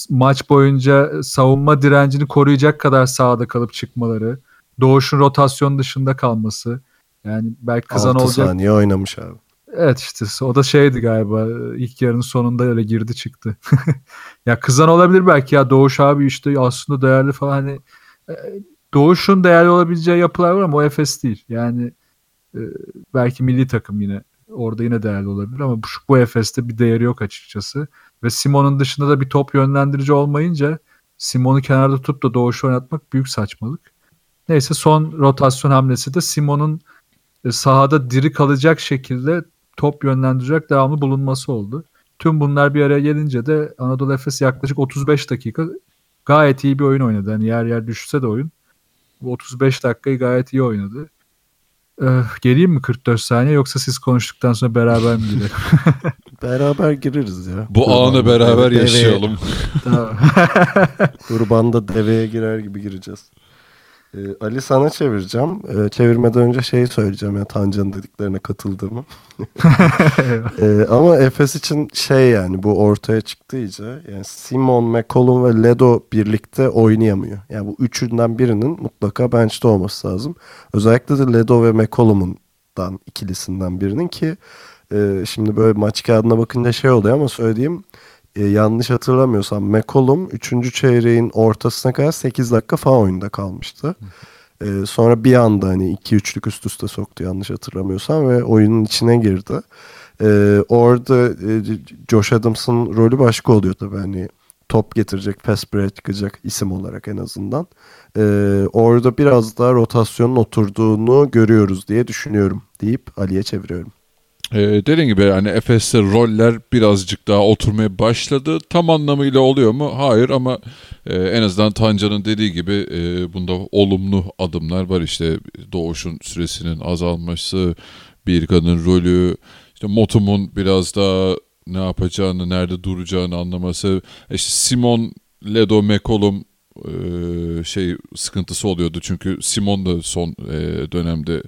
maç boyunca savunma direncini koruyacak kadar sahada kalıp çıkmaları, Doğuş'un rotasyon dışında kalması. Yani belki kızan 6 olacak. saniye oynamış abi. Evet işte o da şeydi galiba ilk yarının sonunda öyle girdi çıktı. <laughs> ya kızan olabilir belki ya Doğuş abi işte aslında değerli falan hani e, Doğuş'un değerli olabileceği yapılar var ama o Efes değil. Yani e, belki milli takım yine orada yine değerli olabilir ama bu, bu Efes'te bir değeri yok açıkçası. Ve Simon'un dışında da bir top yönlendirici olmayınca Simon'u kenarda tutup da Doğuş'u oynatmak büyük saçmalık. Neyse son rotasyon hamlesi de Simon'un e, sahada diri kalacak şekilde top yönlendirecek devamlı bulunması oldu. Tüm bunlar bir araya gelince de Anadolu Efes yaklaşık 35 dakika gayet iyi bir oyun oynadı. Yani yer yer düşse de oyun. Bu 35 dakikayı gayet iyi oynadı. Ee, geleyim mi 44 saniye yoksa siz konuştuktan sonra beraber mi gidelim? <laughs> beraber gireriz ya. Bu Kurbanda anı beraber deveye- yaşayalım. tamam. Kurbanda deveye girer gibi gireceğiz. Ee, Ali sana çevireceğim. Ee, çevirmeden önce şeyi söyleyeceğim ya Tancan'ın dediklerine katıldığımı. <laughs> Ee, ama Efes için şey yani bu ortaya çıktı iyice. Yani Simon, McCollum ve Ledo birlikte oynayamıyor. Yani bu üçünden birinin mutlaka bench'te olması lazım. Özellikle de Ledo ve McCollum'dan ikilisinden birinin ki e, şimdi böyle maç kağıdına bakınca şey oluyor ama söyleyeyim e, yanlış hatırlamıyorsam McCollum 3. çeyreğin ortasına kadar 8 dakika falan oyunda kalmıştı. E, sonra bir anda hani 2-3'lük üst üste soktu yanlış hatırlamıyorsam ve oyunun içine girdi. E, orada e, Josh Adams'ın rolü başka oluyor tabii hani top getirecek, fast break çıkacak isim olarak en azından. E, orada biraz daha rotasyonun oturduğunu görüyoruz diye düşünüyorum deyip Ali'ye çeviriyorum. Ee, dediğim gibi yani Efes'te roller birazcık daha oturmaya başladı. Tam anlamıyla oluyor mu? Hayır ama e, en azından Tancan'ın dediği gibi e, bunda olumlu adımlar var. İşte Doğuş'un süresinin azalması, Birkan'ın rolü, işte Motum'un biraz daha ne yapacağını, nerede duracağını anlaması. İşte Simon, Ledo, McCollum e, şey sıkıntısı oluyordu. Çünkü Simon da son e, dönemde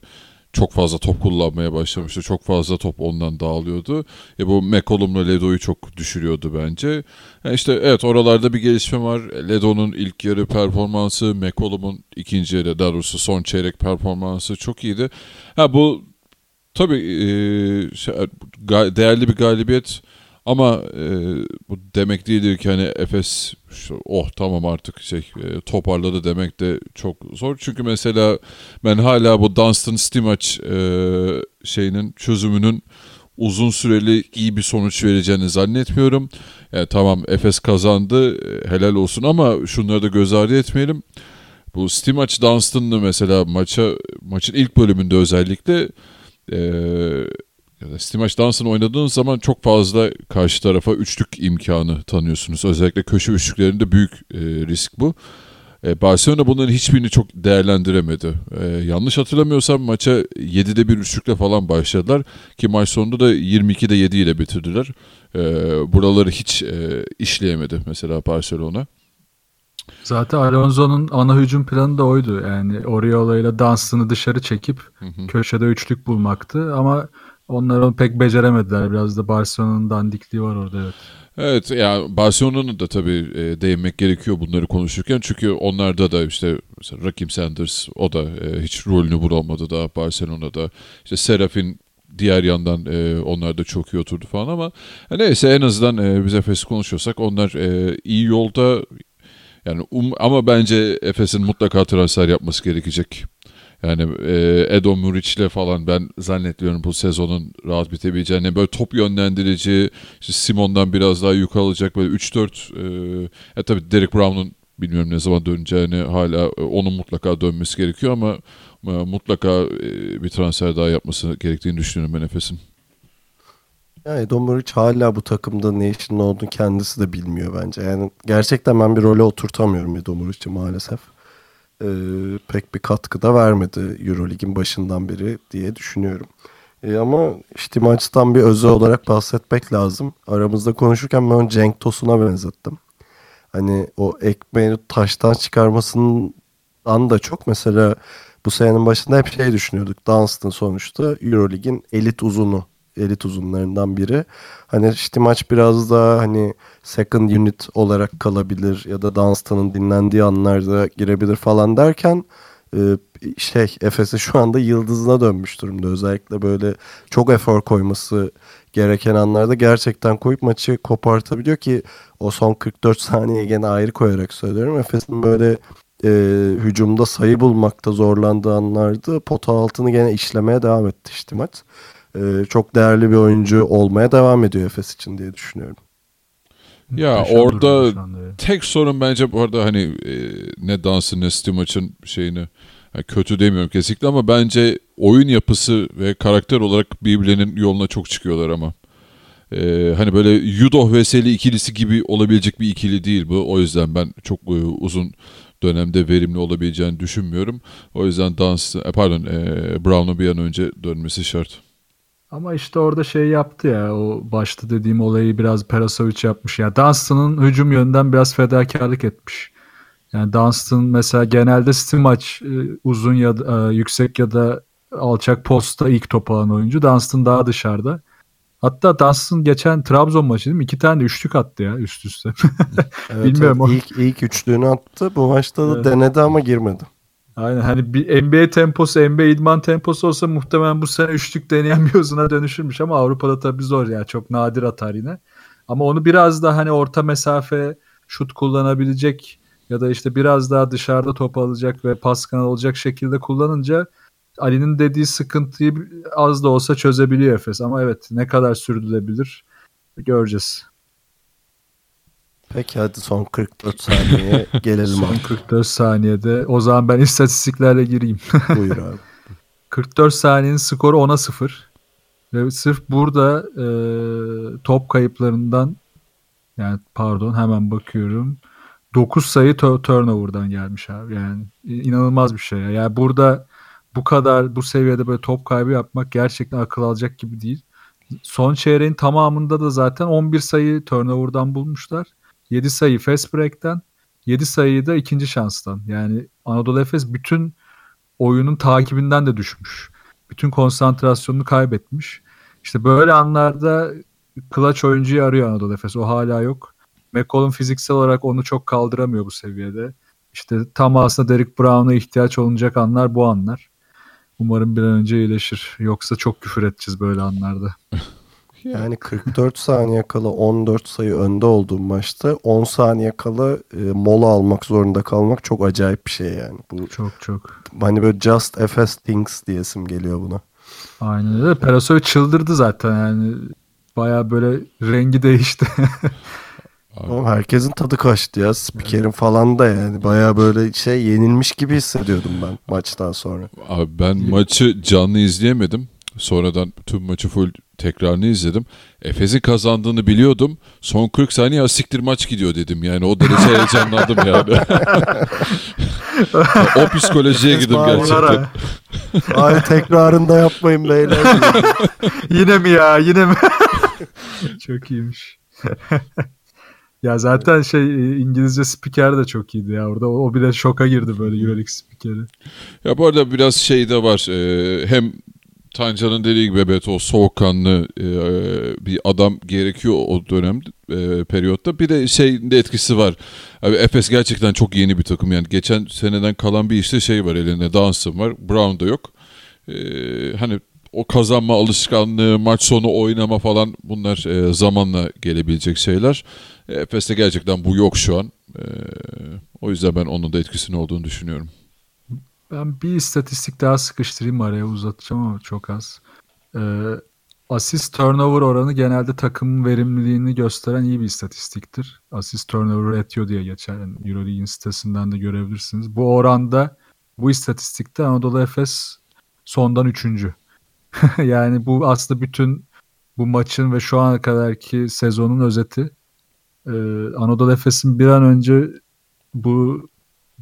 çok fazla top kullanmaya başlamıştı. Çok fazla top ondan dağılıyordu. E bu McCollum'la Ledo'yu çok düşürüyordu bence. Yani işte evet oralarda bir gelişme var. Ledo'nun ilk yarı performansı, McCollum'un ikinci yarı daha doğrusu son çeyrek performansı çok iyiydi. Ha bu tabii e, şey, değerli bir galibiyet ama e, bu demek değildir ki hani Efes oh tamam artık şey e, toparladı demek de çok zor. Çünkü mesela ben hala bu Dunstan Stimac e, şeyinin çözümünün uzun süreli iyi bir sonuç vereceğini zannetmiyorum. Yani tamam Efes kazandı e, helal olsun ama şunları da göz ardı etmeyelim. Bu Stimac Dunstan'lı mesela maça maçın ilk bölümünde özellikle e, ya da Dunstan oynadığınız zaman çok fazla karşı tarafa üçlük imkanı tanıyorsunuz. Özellikle köşe üçlüklerinde büyük e, risk bu. E, Barcelona bunların hiçbirini çok değerlendiremedi. E, yanlış hatırlamıyorsam maça 7'de bir üçlükle falan başladılar. Ki maç sonunda da 22'de 7 ile bitirdiler. E, buraları hiç e, işleyemedi mesela Barcelona. Zaten Alonso'nun ana hücum planı da oydu. Yani Oriola ile Dunstan'ı dışarı çekip köşede üçlük bulmaktı ama onlar onu pek beceremediler. Biraz da Barcelona'nın dandikliği var orada evet. Evet yani Barcelona'nın da tabii e, değinmek gerekiyor bunları konuşurken. Çünkü onlarda da işte mesela Rakim Sanders o da e, hiç rolünü bulamadı daha Barcelona'da. İşte Serafin diğer yandan e, onlar da çok iyi oturdu falan ama e, neyse en azından e, biz Efes konuşuyorsak onlar e, iyi yolda yani um, ama bence Efes'in mutlaka transfer yapması gerekecek. Yani e, Edo Muriç'le falan ben zannetmiyorum bu sezonun rahat bitebileceğini. Böyle top yönlendirici, işte Simon'dan biraz daha yük alacak böyle 3-4 e, e tabii Derek Brown'un Bilmiyorum ne zaman döneceğini hala e, onun mutlaka dönmesi gerekiyor ama e, mutlaka e, bir transfer daha yapması gerektiğini düşünüyorum ben Efes'in. Yani Domuric hala bu takımda ne işin olduğunu kendisi de bilmiyor bence. Yani gerçekten ben bir role oturtamıyorum Domuric'i maalesef. Ee, pek bir katkı da vermedi Eurolig'in başından beri diye düşünüyorum. Ee, ama işte maçtan bir özel olarak bahsetmek lazım. Aramızda konuşurken ben onu Cenk Tosun'a benzettim. Hani o ekmeği taştan çıkarmasından da çok mesela bu senenin başında hep şey düşünüyorduk. Dunstan sonuçta Eurolig'in elit uzunu elit uzunlarından biri. Hani işte maç biraz daha hani second unit olarak kalabilir ya da Dunstan'ın dinlendiği anlarda girebilir falan derken e, şey Efes'e şu anda yıldızına dönmüş durumda. Özellikle böyle çok efor koyması gereken anlarda gerçekten koyup maçı kopartabiliyor ki o son 44 saniye gene ayrı koyarak söylüyorum. Efes'in böyle e, hücumda sayı bulmakta zorlandığı anlarda pota altını gene işlemeye devam etti işte maç e, çok değerli bir oyuncu olmaya devam ediyor Efes için diye düşünüyorum. Ya Muhteşem orada tek sorun bence bu arada hani e, ne dansı ne Stimaç'ın şeyini yani kötü demiyorum kesinlikle ama bence oyun yapısı ve karakter olarak birbirlerinin yoluna çok çıkıyorlar ama. E, hani böyle Yudoh Veseli ikilisi gibi olabilecek bir ikili değil bu. O yüzden ben çok e, uzun dönemde verimli olabileceğini düşünmüyorum. O yüzden dans e, pardon e, Brown'un bir an önce dönmesi şart. Ama işte orada şey yaptı ya o başta dediğim olayı biraz Perasovic yapmış. Ya Dunstan'ın hücum yönden biraz fedakarlık etmiş. Yani Dunstan mesela genelde Steam maç e, uzun ya da e, yüksek ya da alçak posta ilk top alan oyuncu. Dunstan daha dışarıda. Hatta Dunstan geçen Trabzon maçı değil mi? İki tane de üçlük attı ya üst üste. <laughs> Evet, Bilmiyorum evet. İlk, ilk üçlüğünü attı. Bu maçta da Evet. denedi ama girmedi. Aynen hani bir NBA temposu, NBA idman temposu olsa muhtemelen bu sene üçlük deneyen bir uzuna dönüşürmüş ama Avrupa'da tabii zor yani çok nadir atar yine. Ama onu biraz daha hani orta mesafe şut kullanabilecek ya da işte biraz daha dışarıda top alacak ve pas kanalı olacak şekilde kullanınca Ali'nin dediği sıkıntıyı az da olsa çözebiliyor Efes. Ama evet ne kadar sürdürülebilir göreceğiz. Peki hadi son 44 saniye <laughs> gelelim Son abi. 44 saniyede o zaman ben istatistiklerle gireyim. <laughs> Buyur abi. 44 saniyenin skoru 10'a 0. Ve sırf burada e, top kayıplarından yani pardon hemen bakıyorum. 9 sayı turnover'dan gelmiş abi. Yani inanılmaz bir şey. ya. Yani burada bu kadar bu seviyede böyle top kaybı yapmak gerçekten akıl alacak gibi değil. Son çeyreğin tamamında da zaten 11 sayı turnover'dan bulmuşlar. 7 sayı fast break'ten, 7 sayıyı da ikinci şanstan. Yani Anadolu Efes bütün oyunun takibinden de düşmüş. Bütün konsantrasyonunu kaybetmiş. İşte böyle anlarda clutch oyuncuyu arıyor Anadolu Efes. O hala yok. McCollum fiziksel olarak onu çok kaldıramıyor bu seviyede. İşte tam aslında Derek Brown'a ihtiyaç olacak anlar bu anlar. Umarım bir an önce iyileşir. Yoksa çok küfür edeceğiz böyle anlarda. <laughs> Yani 44 saniye kala 14 sayı önde olduğum maçta 10 saniye kala e, mola almak zorunda kalmak çok acayip bir şey yani. Bu Çok çok. hani böyle just FS things diyesim geliyor buna. Aynen öyle. Perasoy çıldırdı zaten yani. Baya böyle rengi değişti. <laughs> Ama herkesin tadı kaçtı ya. Spikerin falan da yani. Baya böyle şey yenilmiş gibi hissediyordum ben maçtan sonra. Abi ben maçı canlı izleyemedim. Sonradan tüm maçı full tekrarını izledim. Efes'in kazandığını biliyordum. Son 40 saniye asiktir maç gidiyor dedim. Yani o derece heyecanlandım yani. <laughs> o psikolojiye girdim gerçekten. Ay tekrarında yapmayın beyler. <laughs> Yine mi ya? Yine mi? <laughs> çok iyiymiş. ya zaten şey İngilizce spiker de çok iyiydi ya. Orada o, o bile şoka girdi böyle Euroleague spikeri. Ya bu arada biraz şey de var. Ee, hem Tancan'ın dediği gibi evet o soğukkanlı e, bir adam gerekiyor o dönem e, periyotta. Bir de şeyin de etkisi var. Abi Efes gerçekten çok yeni bir takım yani. Geçen seneden kalan bir işte şey var elinde. Dansın var. Brown da yok. E, hani o kazanma alışkanlığı, maç sonu oynama falan bunlar e, zamanla gelebilecek şeyler. E, Efes'te gerçekten bu yok şu an. E, o yüzden ben onun da etkisinin olduğunu düşünüyorum. Ben bir istatistik daha sıkıştırayım araya uzatacağım ama çok az. Ee, Asist turnover oranı genelde takımın verimliliğini gösteren iyi bir istatistiktir. Asist turnover ratio diye geçer. Yani Euroleague'in sitesinden de görebilirsiniz. Bu oranda bu istatistikte Anadolu Efes sondan üçüncü. <laughs> yani bu aslında bütün bu maçın ve şu ana kadarki sezonun özeti. Ee, Anadolu Efes'in bir an önce bu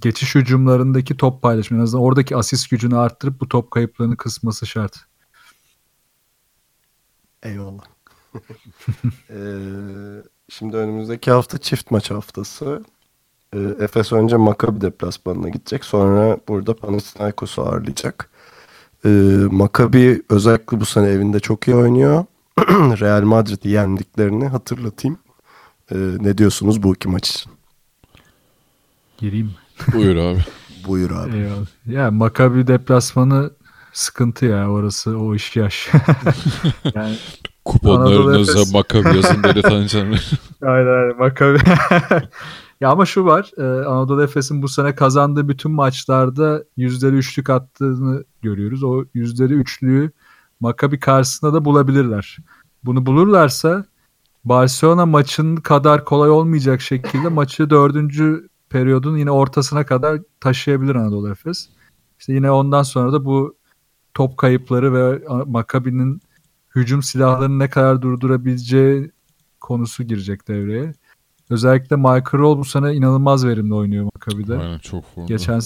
geçiş hücumlarındaki top paylaşımı en azından oradaki asist gücünü arttırıp bu top kayıplarını kısması şart. Eyvallah. <laughs> ee, şimdi önümüzdeki hafta çift maç haftası. Ee, Efes önce Maccabi deplasmanına gidecek. Sonra burada Panathinaikos'u ağırlayacak. Ee, Maccabi özellikle bu sene evinde çok iyi oynuyor. <clears throat> Real Madrid'i yendiklerini hatırlatayım. Ee, ne diyorsunuz bu iki maç için? Gireyim mi? Buyur abi. <laughs> Buyur abi. Eyvallah. Ya Maccabi deplasmanı sıkıntı ya orası o iş yaş. <laughs> yani Kuponlarınıza. Makabi yazın beni tanıyacağım. <laughs> Aynen aynen Maccabi. ya ama şu var e, Anadolu Efes'in bu sene kazandığı bütün maçlarda yüzdeli üçlük attığını görüyoruz. O yüzdeli üçlüğü Maccabi karşısında da bulabilirler. Bunu bulurlarsa Barcelona maçın kadar kolay olmayacak şekilde maçı dördüncü periyodun yine ortasına kadar taşıyabilir Anadolu Efes. İşte yine ondan sonra da bu top kayıpları ve Maccabi'nin hücum silahlarını ne kadar durdurabileceği konusu girecek devreye. Özellikle Michael Roll bu sene inanılmaz verimli oynuyor Maccabi'de. Aynen çok formda. Geçen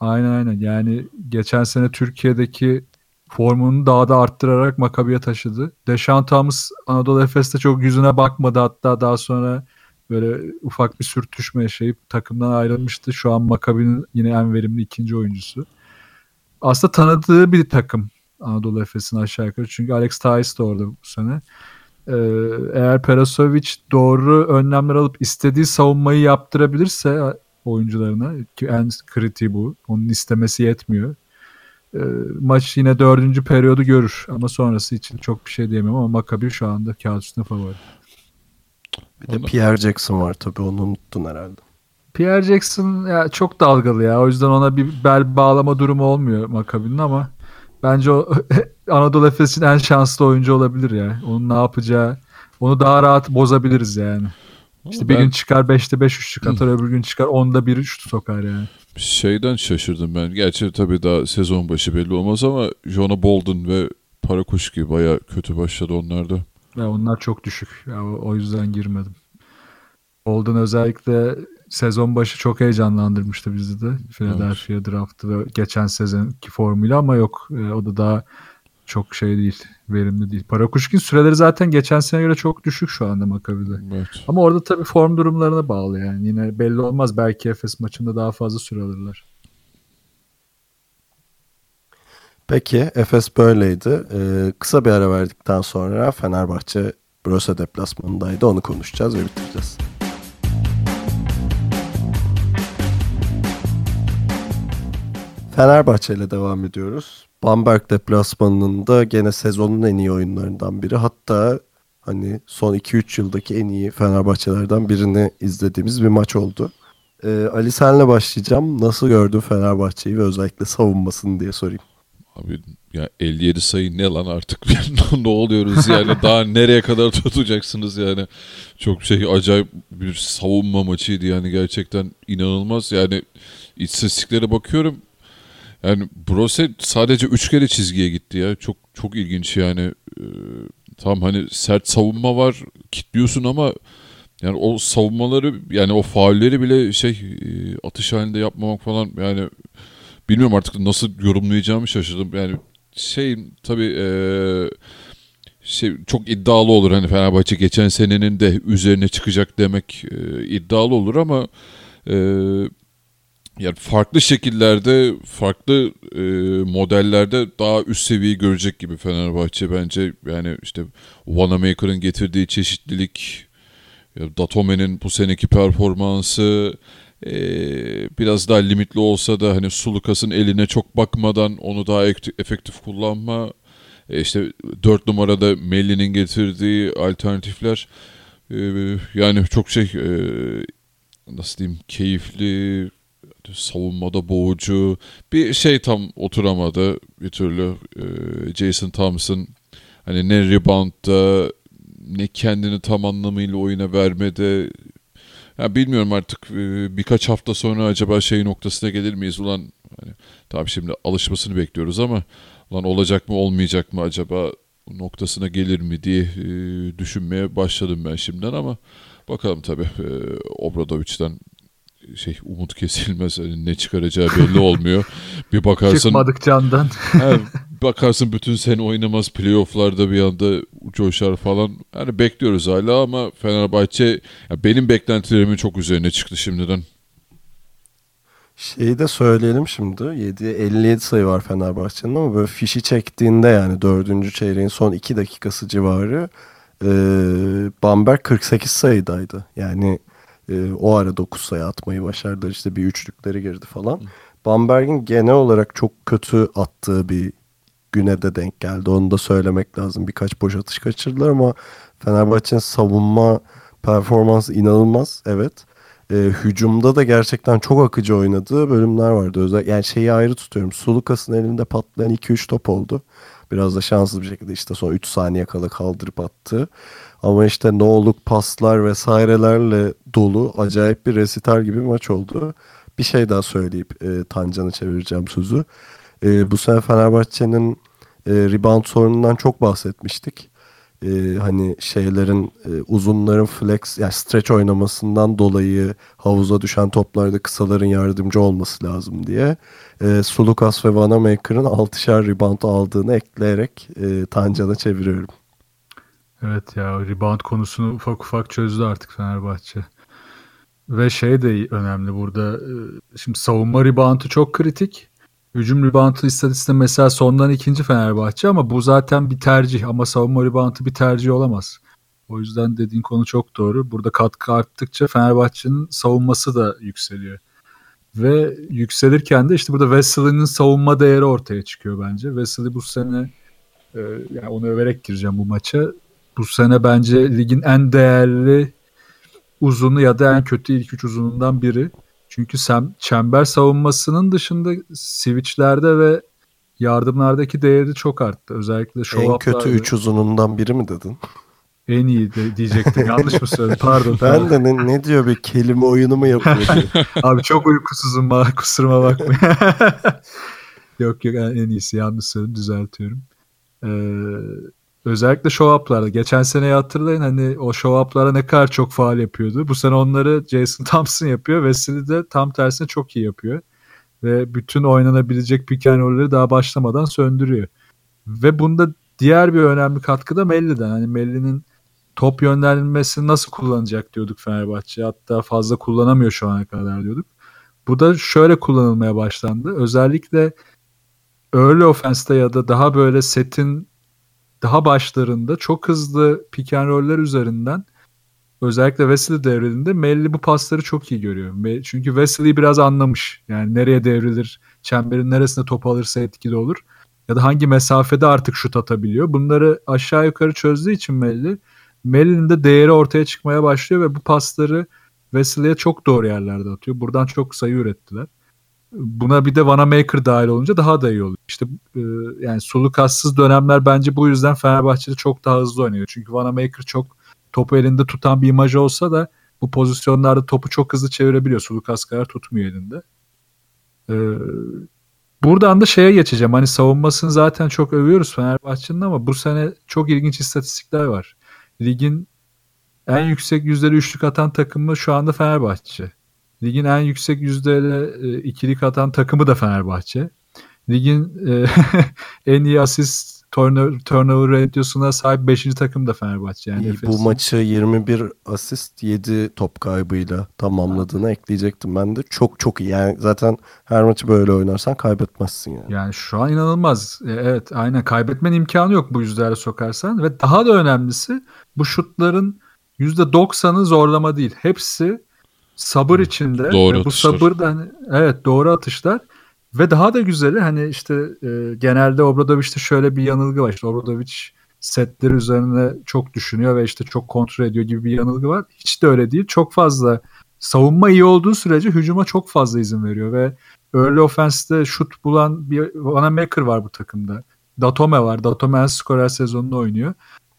aynen aynen yani geçen sene Türkiye'deki formunu daha da arttırarak Maccabi'ye taşıdı. Deşan Thomas Anadolu Efes'te çok yüzüne bakmadı hatta daha sonra böyle ufak bir sürtüşme yaşayıp takımdan ayrılmıştı. Şu an Maccabi'nin yine en verimli ikinci oyuncusu. Aslında tanıdığı bir takım Anadolu Efes'in aşağı yukarı. Çünkü Alex Tyus da orada bu sene. Ee, eğer Perasovic doğru önlemler alıp istediği savunmayı yaptırabilirse oyuncularına ki en kritiği bu. Onun istemesi yetmiyor. Ee, maç yine dördüncü periyodu görür ama sonrası için çok bir şey diyemem ama Maccabi şu anda kağıt üstünde favori. Bir de Pierre Jackson var tabii onu unuttun herhalde. Pierre Jackson ya çok dalgalı ya. O yüzden ona bir bel bağlama durumu olmuyor Maccabi'nin ama bence o <laughs> Anadolu Efes'in en şanslı oyuncu olabilir ya. Onun ne yapacağı onu daha rahat bozabiliriz yani. İşte bir Ben- gün çıkar 5'te 5 üçlük atar öbür gün çıkar 10'da 1 üçlük sokar yani. Şeyden şaşırdım ben. Gerçi tabii daha sezon başı belli olmaz ama Jonah Bolden ve Parakuşki baya kötü başladı onlarda. Ya onlar çok düşük. Ya o, yüzden girmedim. Olden özellikle sezon başı çok heyecanlandırmıştı bizi de. Philadelphia draftı ve geçen sezonki formuyla ama yok. e, o da daha çok şey değil. Verimli değil. Parakuşkin süreleri zaten geçen sene göre çok düşük şu anda Maccabi'de. Evet. Ama orada tabii form durumlarına bağlı yani. Yine belli olmaz. Belki Efes maçında daha fazla süre alırlar. Peki Efes böyleydi. Ee, kısa bir ara verdikten sonra Fenerbahçe Brose deplasmanındaydı. Onu konuşacağız ve bitireceğiz. Fenerbahçe ile devam ediyoruz. Bamberg deplasmanının da gene sezonun en iyi oyunlarından biri. Hatta hani son 2-3 yıldaki en iyi Fenerbahçelerden birini izlediğimiz bir maç oldu. Ee, Ali senle başlayacağım. Nasıl gördün Fenerbahçe'yi ve özellikle savunmasını diye sorayım. Abi ya 57 sayı ne lan artık? <laughs> Ne oluyoruz yani? Daha nereye kadar <laughs> tutacaksınız yani? Çok şey acayip bir savunma maçıydı yani gerçekten inanılmaz. Yani istatistiklere bakıyorum. Yani Brose sadece 3 kere çizgiye gitti ya. Çok çok ilginç yani. Ee, tam hani sert savunma var kitliyorsun ama yani o savunmaları yani o faulleri bile şey e, atış halinde yapmamak falan yani bilmiyorum artık nasıl yorumlayacağımı şaşırdım. Yani şey tabii eee, şey çok iddialı olur hani Fenerbahçe geçen senenin de üzerine çıkacak demek eee, iddialı olur ama eee, yani farklı şekillerde, farklı eee, modellerde daha üst seviyeyi görecek gibi Fenerbahçe bence. Yani işte Wanamaker'ın getirdiği çeşitlilik, Datome'nin bu seneki performansı, ee, biraz daha limitli olsa da hani Sulukas'ın eline çok bakmadan onu daha ek- efektif kullanma. E işte 4 numarada Melli'nin getirdiği alternatifler ee, yani çok şey e, nasıl diyeyim keyifli savunmada boğucu bir şey tam oturamadı bir türlü Ee, Jason Thompson hani ne reboundda ne kendini tam anlamıyla oyuna vermede ya bilmiyorum artık e, birkaç hafta sonra acaba şey noktasına gelir miyiz? Ulan hani, tamam şimdi alışmasını bekliyoruz ama ulan olacak mı olmayacak mı acaba noktasına gelir mi diye e, düşünmeye başladım ben şimdiden ama bakalım tabii e, Obradovic'den şey umut kesilmez hani ne çıkaracağı belli olmuyor. Bir bakarsın Çıkmadık candan. he, bakarsın bütün sene oynamaz playofflarda bir anda coşar falan. Yani bekliyoruz hala ama Fenerbahçe ya benim beklentilerimin çok üzerine çıktı şimdiden. Şeyi de söyleyelim şimdi. 7 57 sayı var Fenerbahçe'nin ama böyle fişi çektiğinde yani dördüncü çeyreğin son 2 dakikası civarı e, Bamberg 48 sayıdaydı. Yani e, o ara 9 sayı atmayı başardılar. İşte bir üçlükleri girdi falan. Bamberg'in genel olarak çok kötü attığı bir güne de denk geldi. Onu da söylemek lazım. Birkaç boş atış kaçırdılar ama Fenerbahçe'nin savunma performansı inanılmaz. Evet. E, hücumda da gerçekten çok akıcı oynadığı bölümler vardı. Özel yani şeyi ayrı tutuyorum. Sulukas'ın elinde patlayan 2-3 top oldu. Biraz da şanssız bir şekilde işte son 3 saniye kala kaldırıp attı. Ama işte ne paslar vesairelerle dolu acayip bir resital gibi bir maç oldu. Bir şey daha söyleyip e, Tancan'ı çevireceğim sözü. E, bu sene Fenerbahçe'nin e, rebound sorunundan çok bahsetmiştik. E, hani şeylerin e, uzunların flex yani stretch oynamasından dolayı havuza düşen toplarda kısaların yardımcı olması lazım diye. E, Sulukas ve Vanamaker'ın 6'şer rebound aldığını ekleyerek e, Tancan'a çeviriyorum. Evet ya rebound konusunu ufak ufak çözdü artık Fenerbahçe. Ve şey de önemli burada. e, Şimdi savunma reboundu çok kritik. Hücum reboundu istatistiğinde mesela sondan ikinci Fenerbahçe ama bu zaten bir tercih. Ama savunma reboundu bir tercih olamaz. O yüzden dediğin konu çok doğru. Burada katkı arttıkça Fenerbahçe'nin savunması da yükseliyor. Ve yükselirken de işte burada Wesley'nin savunma değeri ortaya çıkıyor bence. Wesley bu sene e, yani onu överek gireceğim bu maça. Bu sene bence ligin en değerli uzunu ya da en kötü ilk üç uzunundan biri. Çünkü sen çember savunmasının dışında switchlerde ve yardımlardaki değeri çok arttı. Özellikle show en kötü 3 uzunundan biri mi dedin? En iyi de diyecektim. Yanlış mı söyledim? Pardon. Ben de ne, ne diyor bir kelime oyunu mu yapıyor? diye. <laughs> Abi çok uykusuzum. bana, Kusuruma bakmayın. <laughs> yok yok en iyisi. Yanlış söyledim. Düzeltiyorum. Ee, özellikle show-up'larda. Geçen seneyi hatırlayın hani o show-up'lara ne kadar çok faal yapıyordu. Bu sene onları Jason <laughs> Thompson yapıyor. Wesley de tam tersine çok iyi yapıyor. Ve bütün oynanabilecek pick and daha başlamadan söndürüyor. Ve bunda diğer bir önemli katkı da Melli'den. Hani Melli'nin top yönlendirmesini nasıl kullanacak diyorduk Fenerbahçe. Hatta fazla kullanamıyor şu ana kadar diyorduk. Bu da şöyle kullanılmaya başlandı. Özellikle early offense'te ya da daha böyle setin daha başlarında çok hızlı pick and roll'ler üzerinden özellikle Wesley devrildiğinde Melli bu pasları çok iyi görüyor. Çünkü Wesley biraz anlamış. Yani nereye devrilir, çemberin neresine top alırsa etkili olur. Ya da hangi mesafede artık şut atabiliyor. Bunları aşağı yukarı çözdüğü için Melli, Melli'nin de değeri ortaya çıkmaya başlıyor ve bu pasları Wesley'e çok doğru yerlerde atıyor. Buradan çok sayı ürettiler. Buna bir de Vanamaker dahil olunca daha da iyi oluyor. İşte e, yani sulukassız dönemler bence bu yüzden Fenerbahçe'de çok daha hızlı oynuyor. Çünkü Vanamaker çok topu elinde tutan bir imajı olsa da bu pozisyonlarda topu çok hızlı çevirebiliyor. Sulukas kadar tutmuyor elinde. Ee, buradan da şeye geçeceğim. Hani savunmasını zaten çok övüyoruz Fenerbahçe'nin ama bu sene çok ilginç istatistikler var. Ligin en yüksek yüzdeli üçlük atan takımı şu anda Fenerbahçe. Ligin en yüksek yüzdeli e, ikilik atan takımı da Fenerbahçe. Ligin e, <laughs> en iyi asist turnover, turnover rateosuna sahip 5. takım da Fenerbahçe. Yani İyi, bu maçı 21 asist 7 top kaybıyla tamamladığını ekleyecektim ben de. Çok çok iyi. Yani zaten her maçı böyle oynarsan kaybetmezsin yani. Yani şu an inanılmaz. E, Evet aynen kaybetmen imkanı yok bu yüzlerle sokarsan. Ve daha da önemlisi bu şutların %90'ı zorlama değil. Hepsi sabır içinde. Doğru Ve bu atışlar. sabır da hani, evet doğru atışlar. Ve daha da güzeli hani işte e, genelde Obradovic'te şöyle bir yanılgı var. İşte Obradovic setleri üzerine çok düşünüyor ve işte çok kontrol ediyor gibi bir yanılgı var. Hiç de öyle değil. Çok fazla savunma iyi olduğu sürece hücuma çok fazla izin veriyor ve early offense'te şut bulan bir Vanamaker var bu takımda. Datome var. Datome en skorer sezonunu oynuyor.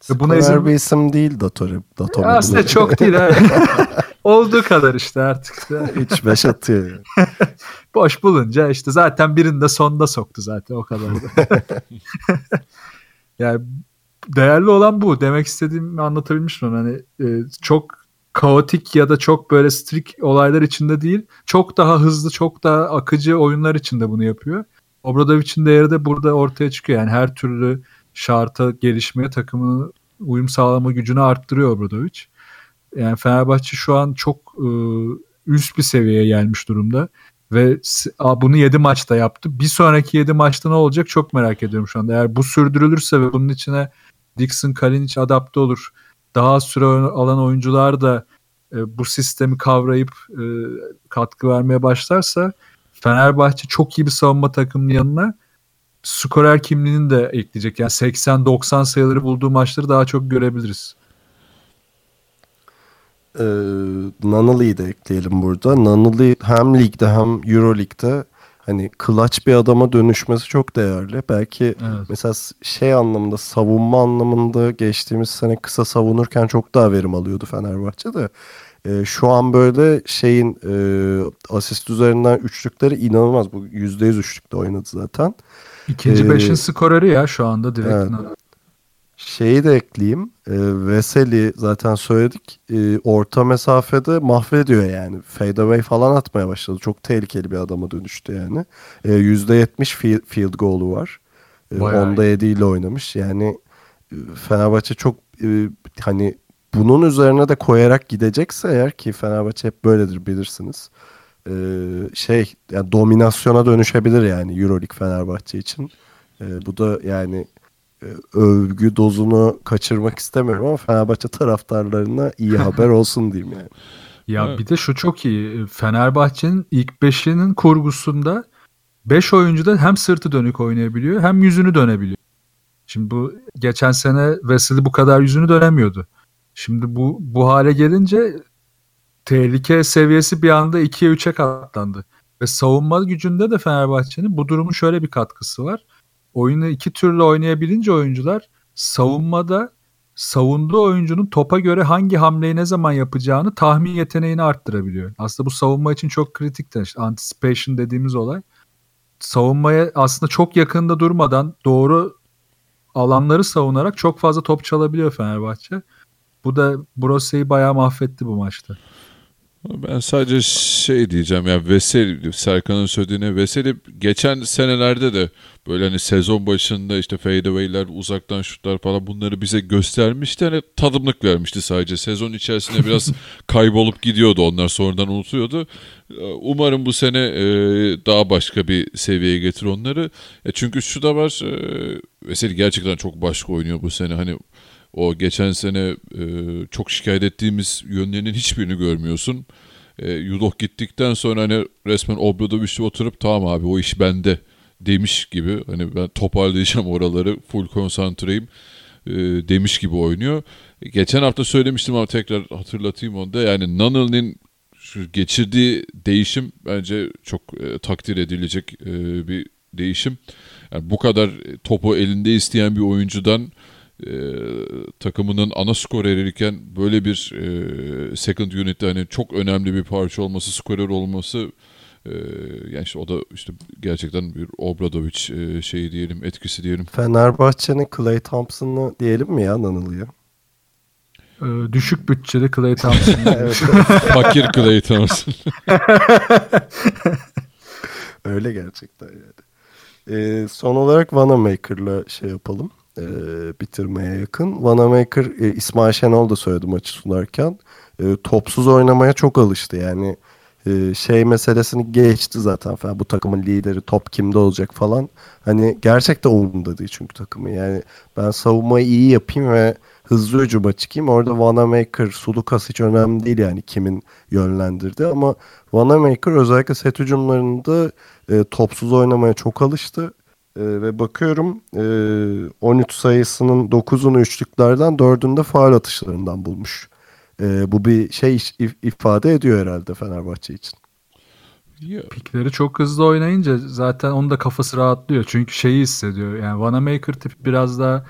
Ve buna Skorer izin- bir isim değil Datore. Datome. Aslında çok değil. <laughs> Olduğu kadar işte artık. da. <laughs> Hiç beş atıyor. yani. <laughs> Boş bulunca işte zaten birinde sonda soktu zaten o kadar da. <laughs> yani değerli olan bu. Demek istediğimi anlatabilmiştim. Hani e, çok kaotik ya da çok böyle strict olaylar içinde değil. Çok daha hızlı, çok daha akıcı oyunlar içinde bunu yapıyor. Obradovic'in değeri de burada ortaya çıkıyor. Yani her türlü şarta gelişmeye takımını uyum sağlama gücünü arttırıyor Obradovic. Yani Fenerbahçe şu an çok e, üst bir seviyeye gelmiş durumda. Ve a, bunu 7 maçta yaptı. Bir sonraki 7 maçta ne olacak çok merak ediyorum şu anda. Eğer bu sürdürülürse ve bunun içine Dixon, Kalinic adapte olur. Daha süre alan oyuncular da e, bu sistemi kavrayıp e, katkı vermeye başlarsa Fenerbahçe çok iyi bir savunma takımının yanına skorer kimliğini de ekleyecek. Yani 80-90 sayıları bulduğu maçları daha çok görebiliriz. Ee, Nunnally'yi de ekleyelim burada. Nunnally hem ligde hem Euro Lig'de hani clutch bir adama dönüşmesi çok değerli. Belki Evet. mesela şey anlamında savunma anlamında geçtiğimiz sene kısa savunurken çok daha verim alıyordu Fenerbahçe de. Ee, şu an böyle şeyin e, asist üzerinden üçlükleri inanılmaz. Bu %100 üçlükte oynadı zaten. İkinci Ee, beşin skoreri ya şu anda direkt. Evet. Şeyi de ekleyeyim. E, Veseli zaten söyledik. E, orta mesafede mahvediyor yani. Fadeaway falan atmaya başladı. Çok tehlikeli bir adama dönüştü yani. E, %70 field, field goal'u var. E, onda 7 ile oynamış. Yani e, Fenerbahçe çok e, hani bunun üzerine de koyarak gidecekse eğer ki Fenerbahçe hep böyledir bilirsiniz. E, şey yani dominasyona dönüşebilir yani Euroleague Fenerbahçe için. E, bu da yani övgü dozunu kaçırmak istemiyorum ama Fenerbahçe taraftarlarına iyi haber <laughs> olsun diyeyim yani. Ya Evet. bir de şu çok iyi. Fenerbahçe'nin ilk beşinin kurgusunda 5 oyuncu da hem sırtı dönük oynayabiliyor hem yüzünü dönebiliyor. Şimdi bu geçen sene Wesley bu kadar yüzünü dönemiyordu. Şimdi bu bu hale gelince tehlike seviyesi bir anda 2'ye 3'e katlandı. Ve savunma gücünde de Fenerbahçe'nin bu durumun şöyle bir katkısı var. Oyunu iki türlü oynayabilince oyuncular savunmada savunduğu oyuncunun topa göre hangi hamleyi ne zaman yapacağını tahmin yeteneğini arttırabiliyor. Aslında bu savunma için çok kritik de işte anticipation dediğimiz olay. Savunmaya aslında çok yakında durmadan doğru alanları savunarak çok fazla top çalabiliyor Fenerbahçe. Bu da Brose'yi bayağı mahvetti bu maçta. Ben sadece şey diyeceğim ya Veseli Serkan'ın söylediğine Veseli geçen senelerde de böyle hani sezon başında işte fadeaway'ler uzaktan şutlar falan bunları bize göstermişti. Hani tadımlık vermişti sadece. Sezon içerisinde biraz <laughs> kaybolup gidiyordu onlar sonradan unutuyordu. Umarım bu sene e, daha başka bir seviyeye getir onları. E çünkü şu da var e, Veseli gerçekten çok başka oynuyor bu sene. Hani o geçen sene e, çok şikayet ettiğimiz yönlerinin hiçbirini görmüyorsun. E, Yudoh gittikten sonra hani resmen Obradovic'le oturup tamam abi o iş bende demiş gibi. Hani ben toparlayacağım oraları full konsantreyim e, demiş gibi oynuyor. E, geçen hafta söylemiştim ama tekrar hatırlatayım onu da. Yani Nunnally'nin şu geçirdiği değişim bence çok e, takdir edilecek e, bir değişim. Yani bu kadar topu elinde isteyen bir oyuncudan e, takımının ana skoreriyken böyle bir e, second unit'te hani çok önemli bir parça olması, skorer olması e, yani işte o da işte gerçekten bir Obradovic e, şeyi diyelim, etkisi diyelim. Fenerbahçe'nin Clay Thompson'ı diyelim mi ya Nanılı'ya? Ee, düşük bütçeli Clay Thompson. <laughs> evet, <laughs> Fakir Clay Thompson. <laughs> öyle gerçekten yani. Ee, son olarak Vanamaker'la şey yapalım. Ee, bitirmeye yakın. Vanamaker e, İsmail Şenol da söyledi maçı sunarken. E, topsuz oynamaya çok alıştı yani. e, şey meselesini geçti zaten falan. Bu takımın lideri top kimde olacak falan. Hani gerçekten umurumda değil çünkü takımı. Yani ben savunmayı iyi yapayım ve hızlı hücuma çıkayım. Orada Vanamaker, Sulukas hiç önemli değil yani kimin yönlendirdi ama Vanamaker özellikle set hücumlarında e, topsuz oynamaya çok alıştı. E, ve bakıyorum e, 13 sayısının 9'unu üçlüklerden 4'ünde faal atışlarından bulmuş. E, bu bir şey if- ifade ediyor herhalde Fenerbahçe için. Pikleri çok hızlı oynayınca zaten onun da kafası rahatlıyor. Çünkü şeyi hissediyor. Yani Vanamaker tipi biraz daha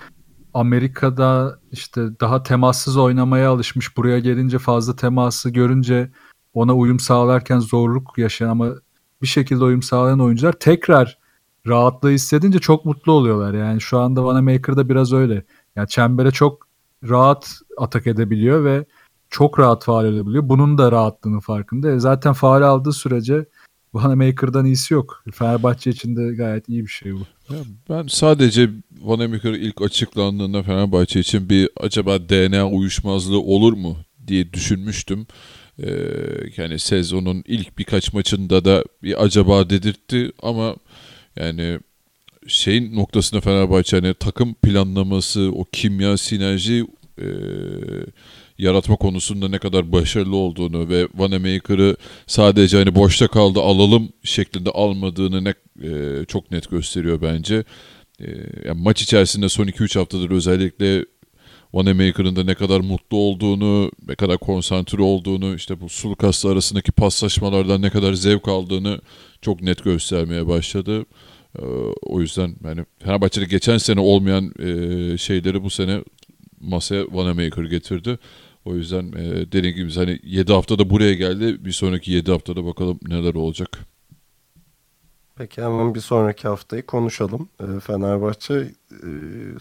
Amerika'da işte daha temassız oynamaya alışmış. Buraya gelince fazla teması görünce ona uyum sağlarken zorluk yaşayan ama bir şekilde uyum sağlayan oyuncular tekrar rahatlığı hissedince çok mutlu oluyorlar. Yani şu anda Vanamaker'da biraz öyle. Yani çembere çok rahat atak edebiliyor ve çok rahat faal edebiliyor. Bunun da rahatlığının farkında. E zaten faal aldığı sürece Vanamaker'dan iyisi yok. Fenerbahçe için de gayet iyi bir şey bu. ya ben sadece Vanamaker ilk açıklandığında Fenerbahçe için bir acaba DNA uyuşmazlığı olur mu diye düşünmüştüm. Ee, yani sezonun ilk birkaç maçında da bir acaba dedirtti ama yani şeyin noktasında Fenerbahçe hani takım planlaması, o kimya, sinerji e, yaratma konusunda ne kadar başarılı olduğunu ve Vanamaker'ı sadece hani boşta kaldı alalım şeklinde almadığını ne, e, çok net gösteriyor bence. E, yani maç içerisinde son 2-3 haftadır özellikle Vanamaker'ın da ne kadar mutlu olduğunu, ne kadar konsantre olduğunu, işte bu Sulukas'la arasındaki paslaşmalardan ne kadar zevk aldığını çok net göstermeye başladı. Ee, o yüzden yani Fenerbahçe'de geçen sene olmayan e, şeyleri bu sene masaya Vanamaker getirdi. O yüzden e, dediğim gibi hani 7 haftada buraya geldi. Bir sonraki 7 haftada bakalım neler olacak. Peki hemen bir sonraki haftayı konuşalım. Ee, Fenerbahçe e,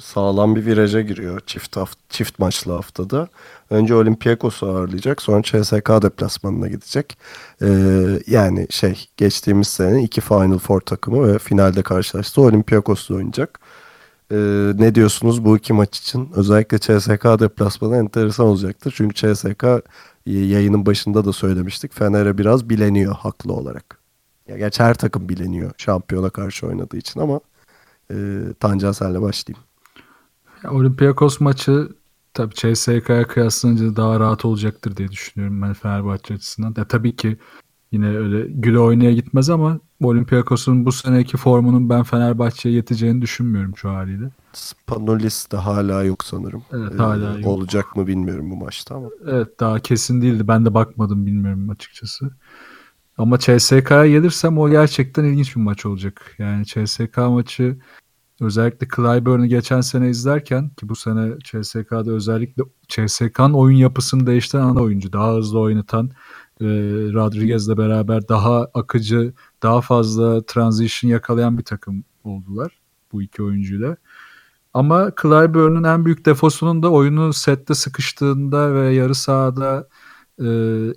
sağlam bir viraja giriyor çift haft çift maçlı haftada. Önce Olympiakos'u ağırlayacak, sonra CSK deplasmanına gidecek. Ee, yani şey geçtiğimiz sene iki Final Four takımı ve finalde karşılaştı. Olympiakos'la oynayacak. Ee, ne diyorsunuz bu iki maç için? Özellikle CSK deplasmanı enteresan olacaktır. Çünkü CSK yayının başında da söylemiştik. Fener'e biraz bileniyor haklı olarak. Ya gerçi her takım bileniyor şampiyona karşı oynadığı için ama e, Tancan senle başlayayım. Ya, Olympiakos maçı tabii CSK'ya kıyaslanınca daha rahat olacaktır diye düşünüyorum ben Fenerbahçe açısından. Ya, tabii ki yine öyle güle oynaya gitmez ama Olympiakos'un bu seneki formunun ben Fenerbahçe'ye yeteceğini düşünmüyorum şu haliyle. Spanulis de hala yok sanırım. Evet, hala yok. Olacak mı bilmiyorum bu maçta ama. Evet daha kesin değildi. Ben de bakmadım bilmiyorum açıkçası. Ama CSK'ya gelirsem o gerçekten ilginç bir maç olacak. Yani CSK maçı özellikle Clyburn'u geçen sene izlerken ki bu sene CSK'da özellikle CSK'nın oyun yapısını değiştiren ana oyuncu. Daha hızlı oynatan e, Rodriguez'le beraber daha akıcı, daha fazla transition yakalayan bir takım oldular bu iki oyuncuyla. Ama Clyburn'un en büyük defosunun da oyunu sette sıkıştığında ve yarı sahada e,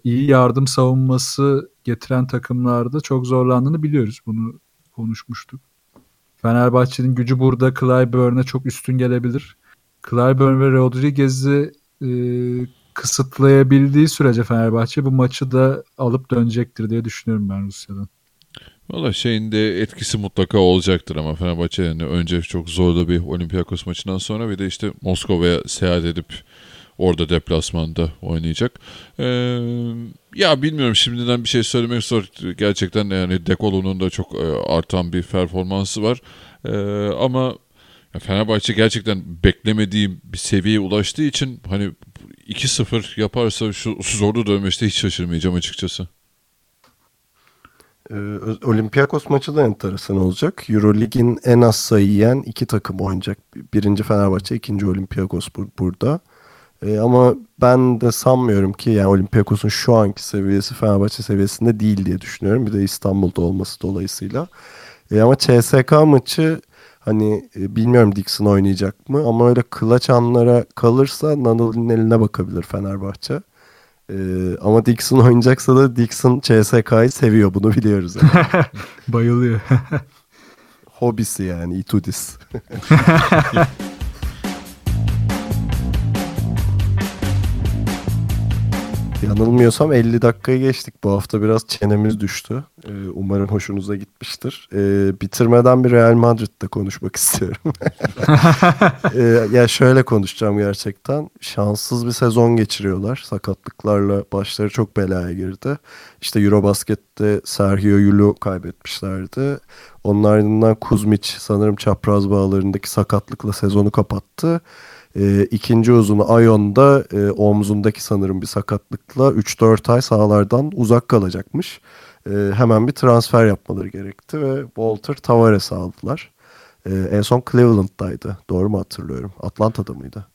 iyi yardım savunması getiren takımlarda çok zorlandığını biliyoruz. Bunu konuşmuştuk. Fenerbahçe'nin gücü burada Clyburn'e çok üstün gelebilir. Clyburn ve Rodriguez'i e, kısıtlayabildiği sürece Fenerbahçe bu maçı da alıp dönecektir diye düşünüyorum ben Rusya'dan. Valla şeyin de etkisi mutlaka olacaktır ama Fenerbahçe yani önce çok zorlu bir Olympiakos maçından sonra bir de işte Moskova'ya seyahat edip orada deplasmanda oynayacak. Ee, ya bilmiyorum şimdiden bir şey söylemek zor. Gerçekten yani Dekolo'nun da çok e, artan bir performansı var. Ee, ama Fenerbahçe gerçekten beklemediğim bir seviyeye ulaştığı için hani 2-0 yaparsa şu zorlu dönmeşte hiç şaşırmayacağım açıkçası. Ee, Olympiakos maçı da enteresan olacak. Eurolig'in en az sayı yiyen iki takım oynayacak. Birinci Fenerbahçe, ikinci Olympiakos bur- burada. Ee, ama ben de sanmıyorum ki yani Olympiakos'un şu anki seviyesi Fenerbahçe seviyesinde değil diye düşünüyorum. Bir de İstanbul'da olması dolayısıyla. Ee, ama CSK maçı hani e, bilmiyorum Dixon oynayacak mı ama öyle kılaç anlara kalırsa Nanoli'nin eline bakabilir Fenerbahçe. Ee, ama Dixon oynayacaksa da Dixon CSK'yı seviyor bunu biliyoruz. Yani. <laughs> Bayılıyor. Hobisi yani Itudis. <laughs> Yanılmıyorsam 50 dakikayı geçtik. Bu hafta biraz çenemiz düştü. Ee, umarım hoşunuza gitmiştir. Ee, bitirmeden bir Real Madrid'de konuşmak <laughs> istiyorum. ee, ya şöyle konuşacağım gerçekten. Şanssız bir sezon geçiriyorlar. Sakatlıklarla başları çok belaya girdi. İşte Eurobasket'te Sergio Yul'u kaybetmişlerdi. Onun ardından Kuzmic sanırım çapraz bağlarındaki sakatlıkla sezonu kapattı. E, ikinci uzunu Ayon'da e, omzundaki sanırım bir sakatlıkla 3-4 ay sahalardan uzak kalacakmış. e, hemen bir transfer yapmaları gerekti ve Walter Tavares'i aldılar. E, en son Cleveland'daydı. Doğru mu hatırlıyorum? Atlanta'da mıydı?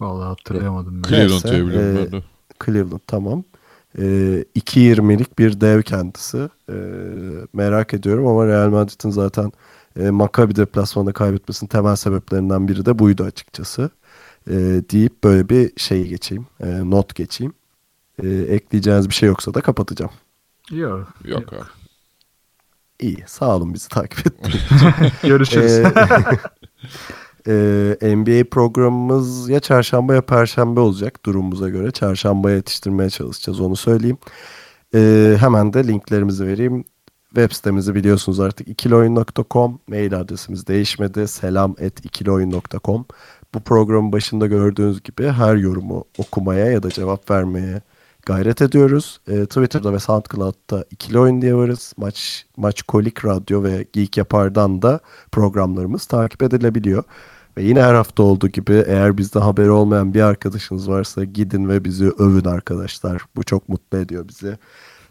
Vallahi hatırlayamadım. ben. Cleveland diye biliyorum e, ben de. Cleveland tamam. E, 2.20'lik bir dev kendisi. E, merak ediyorum ama Real Madrid'in zaten e, Maccabi deplasmanda kaybetmesinin temel sebeplerinden biri de buydu açıkçası. E, deyip böyle bir şey geçeyim. e, not geçeyim. E, ekleyeceğiniz bir şey yoksa da kapatacağım. Yok. Yok abi. İyi. Sağ olun bizi takip <laughs> ettiğiniz Görüşürüz. Ee, e, <laughs> NBA programımız ya çarşamba ya perşembe olacak durumumuza göre. Çarşambaya yetiştirmeye çalışacağız onu söyleyeyim. Ee, hemen de linklerimizi vereyim. Web sitemizi biliyorsunuz artık ikiloyun.com. Mail adresimiz değişmedi. Selam et ikiloyun.com. Bu programın başında gördüğünüz gibi her yorumu okumaya ya da cevap vermeye gayret ediyoruz. Ee, Twitter'da ve SoundCloud'da ikili oyun diye varız. Maç, Maç Kolik Radyo ve Geek Yapar'dan da programlarımız takip edilebiliyor. Ve yine her hafta olduğu gibi eğer bizde haberi olmayan bir arkadaşınız varsa gidin ve bizi övün arkadaşlar. Bu çok mutlu ediyor bizi.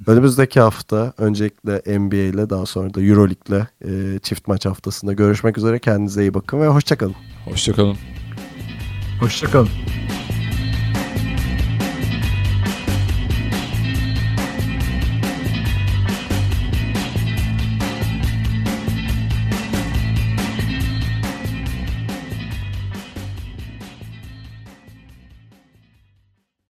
Önümüzdeki hafta öncelikle NBA ile daha sonra da Euroleague ile e, çift maç haftasında görüşmek üzere. Kendinize iyi bakın ve hoşçakalın. Hoşçakalın. Hoşçakalın.